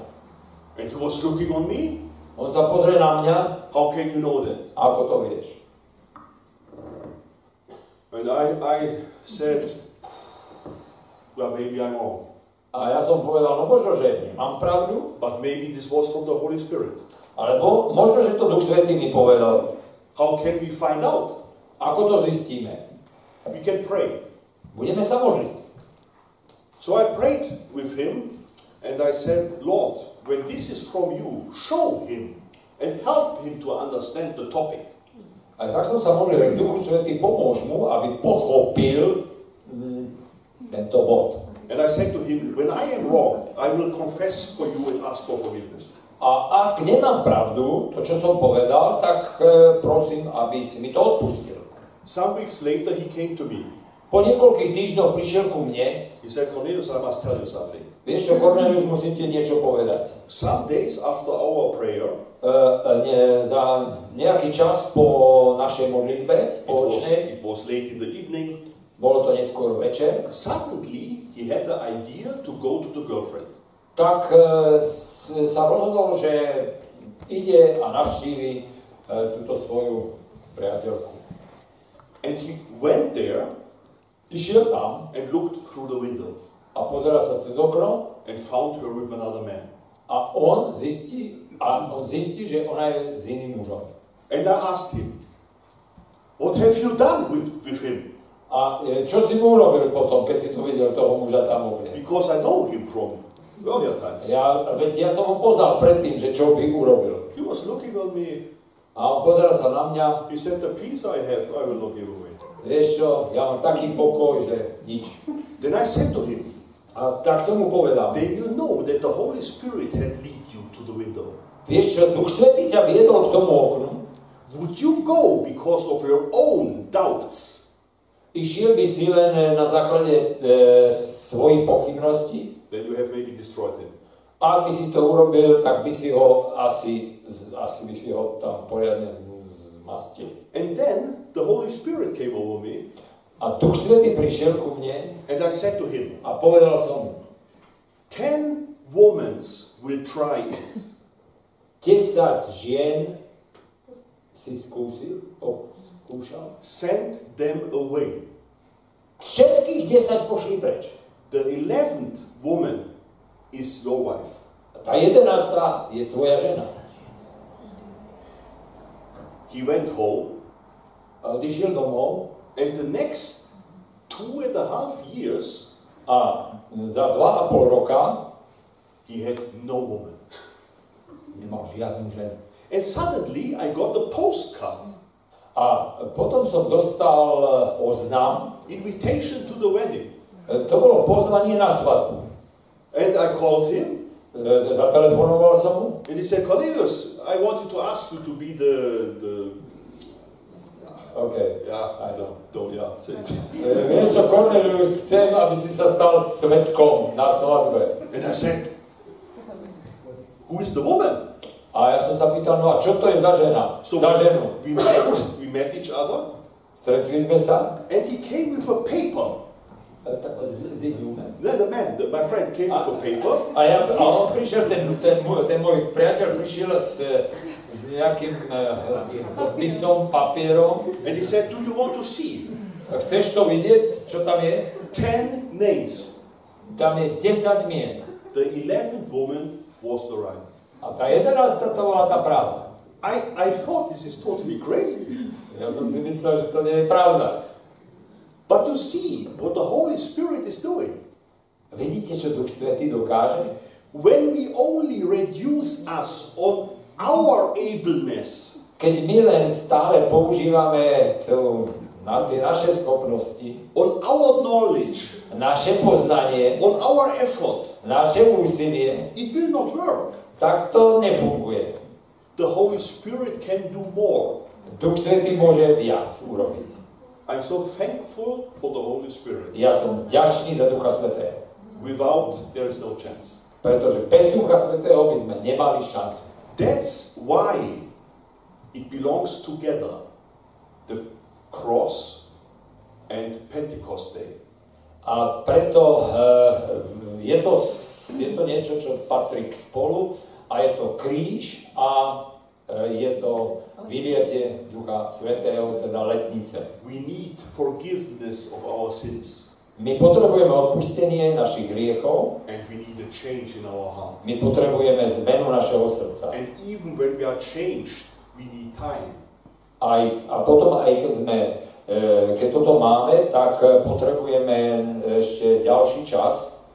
Speaker 1: And he was looking on me.
Speaker 2: On sa pozrie na mňa,
Speaker 1: How can you know that?
Speaker 2: ako to vieš.
Speaker 1: And I, I said, Well, maybe I'm wrong.
Speaker 2: A ja som povedal, no možno, že nemám pravdu,
Speaker 1: But maybe this was from the Holy Spirit.
Speaker 2: Alebo možno, že to Duch Svetý mi povedal.
Speaker 1: How can we find out?
Speaker 2: Ako to zistíme?
Speaker 1: We can pray.
Speaker 2: Budeme sa modliť.
Speaker 1: So I prayed with him and I said, Lord, when this is from you, show him and help him to understand the topic.
Speaker 2: A tak som sa modlil, že Duchu Svetý pomôž mu, aby pochopil mm, tento bod.
Speaker 1: And I said to him, when I am wrong, I will confess for you and ask for forgiveness.
Speaker 2: A ak nemám pravdu, to čo som povedal, tak e, prosím, aby si mi to odpustil.
Speaker 1: Some weeks later, he came to me.
Speaker 2: Po niekoľkých týždňoch prišiel ku mne,
Speaker 1: He said, Cornelius, I must tell you something.
Speaker 2: vieš čo, Cornelius, musím ti niečo povedať.
Speaker 1: Some days after our prayer,
Speaker 2: E, e, ne, za nejaký čas po našej modlitbe
Speaker 1: it was,
Speaker 2: spoločnej,
Speaker 1: it was late in the evening,
Speaker 2: bolo to neskôr večer,
Speaker 1: suddenly he had the idea to go to the girlfriend.
Speaker 2: tak s- sa rozhodol, že ide a navštívi e, túto svoju priateľku.
Speaker 1: And he went there
Speaker 2: Išiel tam
Speaker 1: and looked through the window
Speaker 2: a pozeral sa cez okno
Speaker 1: and found her with another man.
Speaker 2: a on zistí, A on zistí, že ona je s iným mužom.
Speaker 1: And I asked him, What have you done with, with him?
Speaker 2: A e, čo si mu urobil potom, keď si tu videl toho muža tam okne?
Speaker 1: Because I know him from times.
Speaker 2: Ja, veď ja som ho poznal predtým, že čo by urobil.
Speaker 1: He was looking on me.
Speaker 2: A on pozeral sa na mňa,
Speaker 1: He said, The peace I have, I will not give away.
Speaker 2: vieš čo, ja mám taký pokoj, že nič.
Speaker 1: Then I said to him,
Speaker 2: A tak som mu povedal,
Speaker 1: Then you know that the Holy Spirit had lead you to the window.
Speaker 2: vieš čo, Duch Svetý ťa viedol k tomu oknu,
Speaker 1: Would you go because of your own doubts?
Speaker 2: išiel by si len e, na základe e, svojich pochybností,
Speaker 1: Then you have maybe destroyed him.
Speaker 2: ak by si to urobil, tak by si ho asi, asi by si ho tam poriadne zmastil.
Speaker 1: And then the Holy Spirit came over me,
Speaker 2: A Duch Svetý prišiel ku mne
Speaker 1: and I said to him,
Speaker 2: a povedal som mu,
Speaker 1: Ten women will try it.
Speaker 2: 10 žien si skúsil, skúšal.
Speaker 1: Send them away.
Speaker 2: Všetkých 10 pošli preč.
Speaker 1: The eleventh woman is your wife.
Speaker 2: A tá jedenáctá je tvoja žena.
Speaker 1: He went home,
Speaker 2: A odišiel domov
Speaker 1: and the next two and a half years,
Speaker 2: a za dva a pol roka
Speaker 1: he had no woman.
Speaker 2: nemal žiadnu ženu.
Speaker 1: And suddenly I got a postcard,
Speaker 2: A potom som dostal e, oznam,
Speaker 1: invitation to the wedding.
Speaker 2: E, to bolo pozvanie na svadbu.
Speaker 1: And I called him,
Speaker 2: E, Zatelefonoval som mu
Speaker 1: and he said, Cornelius, I wanted to ask you to be the, the
Speaker 2: OK.
Speaker 1: yeah,
Speaker 2: I don't.
Speaker 1: don't, yeah, say it.
Speaker 2: E, Vieš čo, Cornelius, chcem, aby si sa stal svetkom na svadbe.
Speaker 1: And I said, who is the woman?
Speaker 2: A ja som sa pýtal, no a čo to je za žena?
Speaker 1: So
Speaker 2: Za ženu.
Speaker 1: we met, we met each other,
Speaker 2: Stretli sme sa.
Speaker 1: and he came with a paper.
Speaker 2: This woman.
Speaker 1: The man, the, my friend, came a paper,
Speaker 2: A, ja, a on prišiel, ten, ten, môj, ten môj priateľ prišiel s, s nejakým uh, podpisom, papierom.
Speaker 1: and he said, Do you want to see?
Speaker 2: Chceš to vidieť, čo tam je?
Speaker 1: Ten names.
Speaker 2: Tam je 10 mien.
Speaker 1: The eleventh woman was the right.
Speaker 2: A tá 11 to bola tá práva.
Speaker 1: I, I thought this is totally crazy.
Speaker 2: Ja som si myslel, že to nie je pravda.
Speaker 1: But you see what the Holy Spirit is doing.
Speaker 2: Vidíte, čo Duch Svetý dokáže?
Speaker 1: When we only reduce us on our ableness,
Speaker 2: Keď my len stále používame tú, na tie naše schopnosti,
Speaker 1: on our knowledge,
Speaker 2: naše poznanie,
Speaker 1: on our effort,
Speaker 2: naše úsilie,
Speaker 1: it will not work.
Speaker 2: tak to nefunguje.
Speaker 1: The Holy Spirit can do more.
Speaker 2: Duch Svetý môže viac urobiť.
Speaker 1: I'm so thankful for the Holy Spirit.
Speaker 2: Ja som vďačný za Ducha Svetého,
Speaker 1: Without, there is no chance.
Speaker 2: pretože bez Ducha Svetého by sme nemali šancu.
Speaker 1: That's why it belongs together the cross and Pentecost Day.
Speaker 2: A preto eh, je to, je to niečo, čo patrí k spolu a je to kríž a je to vyliatie Ducha Svetého, teda letnice.
Speaker 1: We need forgiveness of our sins
Speaker 2: My potrebujeme odpustenie našich hriechov,
Speaker 1: and we need a change in our heart.
Speaker 2: my potrebujeme zmenu našeho srdca.
Speaker 1: And even when we are changed, we need time.
Speaker 2: Aj, a potom aj keď sme, e, keď toto máme, tak e, potrebujeme ešte ďalší čas.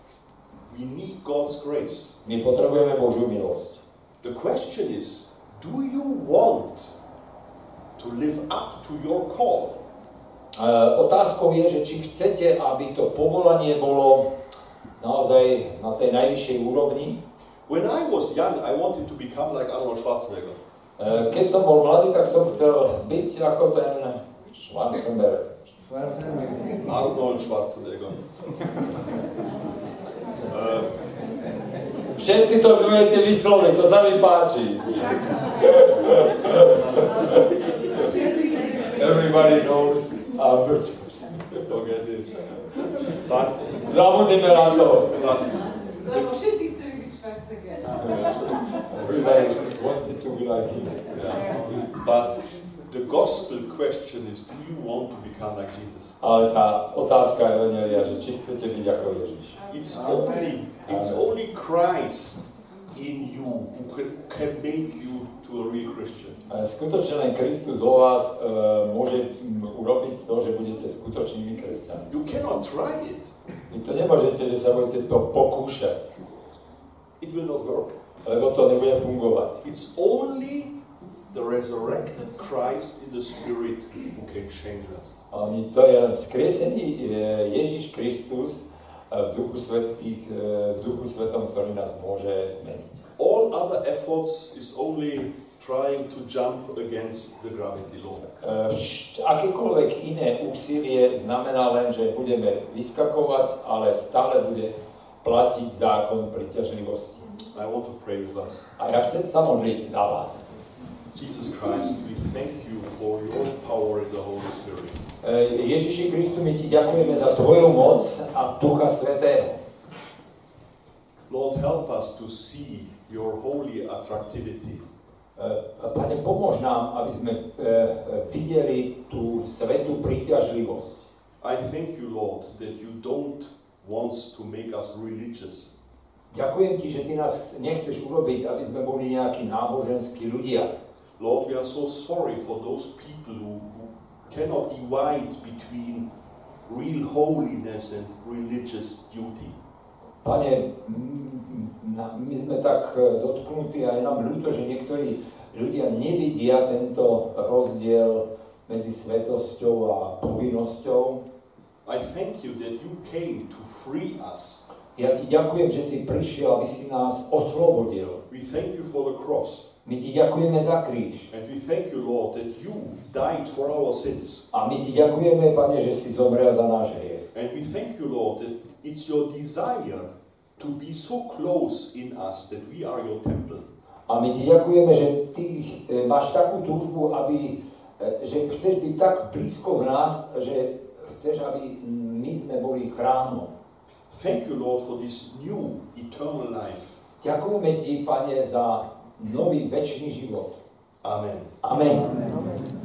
Speaker 1: We need God's grace.
Speaker 2: My potrebujeme Božiu milosť.
Speaker 1: The question is do you want to live up to your call?
Speaker 2: E, otázkou je, že či chcete, aby to povolanie bolo naozaj na tej najvyššej úrovni.
Speaker 1: When I was young, I wanted to become like Arnold Schwarzenegger.
Speaker 2: E, keď som bol mladý, tak som chcel byť ako ten Schwarzenberg.
Speaker 1: Arnold Schwarzenegger. uh,
Speaker 2: Všetci to viete vysloviť, to sa mi páči. Everybody knows Albert.
Speaker 1: forget it. But,
Speaker 2: Zabudnime na to.
Speaker 1: but
Speaker 6: Lebo všetci chceli byť Schwarzenegger.
Speaker 2: Everybody wanted to be like him.
Speaker 1: Yeah. But the gospel question is do you want to become like Jesus?
Speaker 2: Ale tá otázka Evangelia, že či chcete byť ako Ježiš.
Speaker 1: It's only it's only Christ in you who can, make you to a real Christian.
Speaker 2: Skutočne len Kristus vo vás e, môže urobiť to, že budete skutočnými kresťanmi.
Speaker 1: You cannot try it.
Speaker 2: Vy to nemôžete, že sa budete to pokúšať,
Speaker 1: It will not work.
Speaker 2: lebo to nebude fungovať.
Speaker 1: It's only the resurrected Christ in the Spirit who can change us.
Speaker 2: Oni, to je vzkriesený e, Ježiš Kristus e, v duchu, svetých, e, v duchu svetom, ktorý nás môže zmeniť.
Speaker 1: All other efforts is only trying to jump against the gravity law.
Speaker 2: Akékoľvek iné úsilie znamená len, že budeme vyskakovať, ale stále bude platiť zákon príťažlivosti.
Speaker 1: I want to pray with us.
Speaker 2: A ja chcem sa modliť za vás.
Speaker 1: Jesus Christ, we thank you for your power in the Holy Spirit.
Speaker 2: E, Ježiši Kristu, my ti ďakujeme za Tvoju moc a Ducha Svetého.
Speaker 1: Lord, help us to see your holy attractivity.
Speaker 2: E, Pane, pomôž nám, aby sme e, videli tú svetú príťažlivosť.
Speaker 1: I thank you, Lord, that you don't want to make us religious.
Speaker 2: Ďakujem ti, že ty nás nechceš urobiť, aby sme boli nejakí náboženskí ľudia.
Speaker 1: Lord, we are so sorry for those people who, who cannot divide between real holiness and religious duty.
Speaker 2: Pane, my sme tak e, dotknutí a je nám ľúto, že niektorí ľudia nevidia tento rozdiel medzi svetosťou a povinnosťou.
Speaker 1: I thank you that you came to free us.
Speaker 2: Ja ti ďakujem, že si prišiel, aby si nás oslobodil.
Speaker 1: We thank you for the cross.
Speaker 2: My ti ďakujeme za kríž.
Speaker 1: And we thank you, Lord, that you died for our sins.
Speaker 2: A my ti ďakujeme, Pane, že si zomrel za náš hriech.
Speaker 1: And we thank you, Lord, that it's your desire to be so close in us that we are your temple.
Speaker 2: A my ti ďakujeme, že ty e, máš takú túžbu, aby, e, že chceš byť tak blízko v nás, že chceš, aby my sme boli chrámom.
Speaker 1: Thank you, Lord, for this new eternal life.
Speaker 2: Ďakujeme ti, Pane, za nový väčší život. Amen.
Speaker 1: Amen.
Speaker 2: Amen.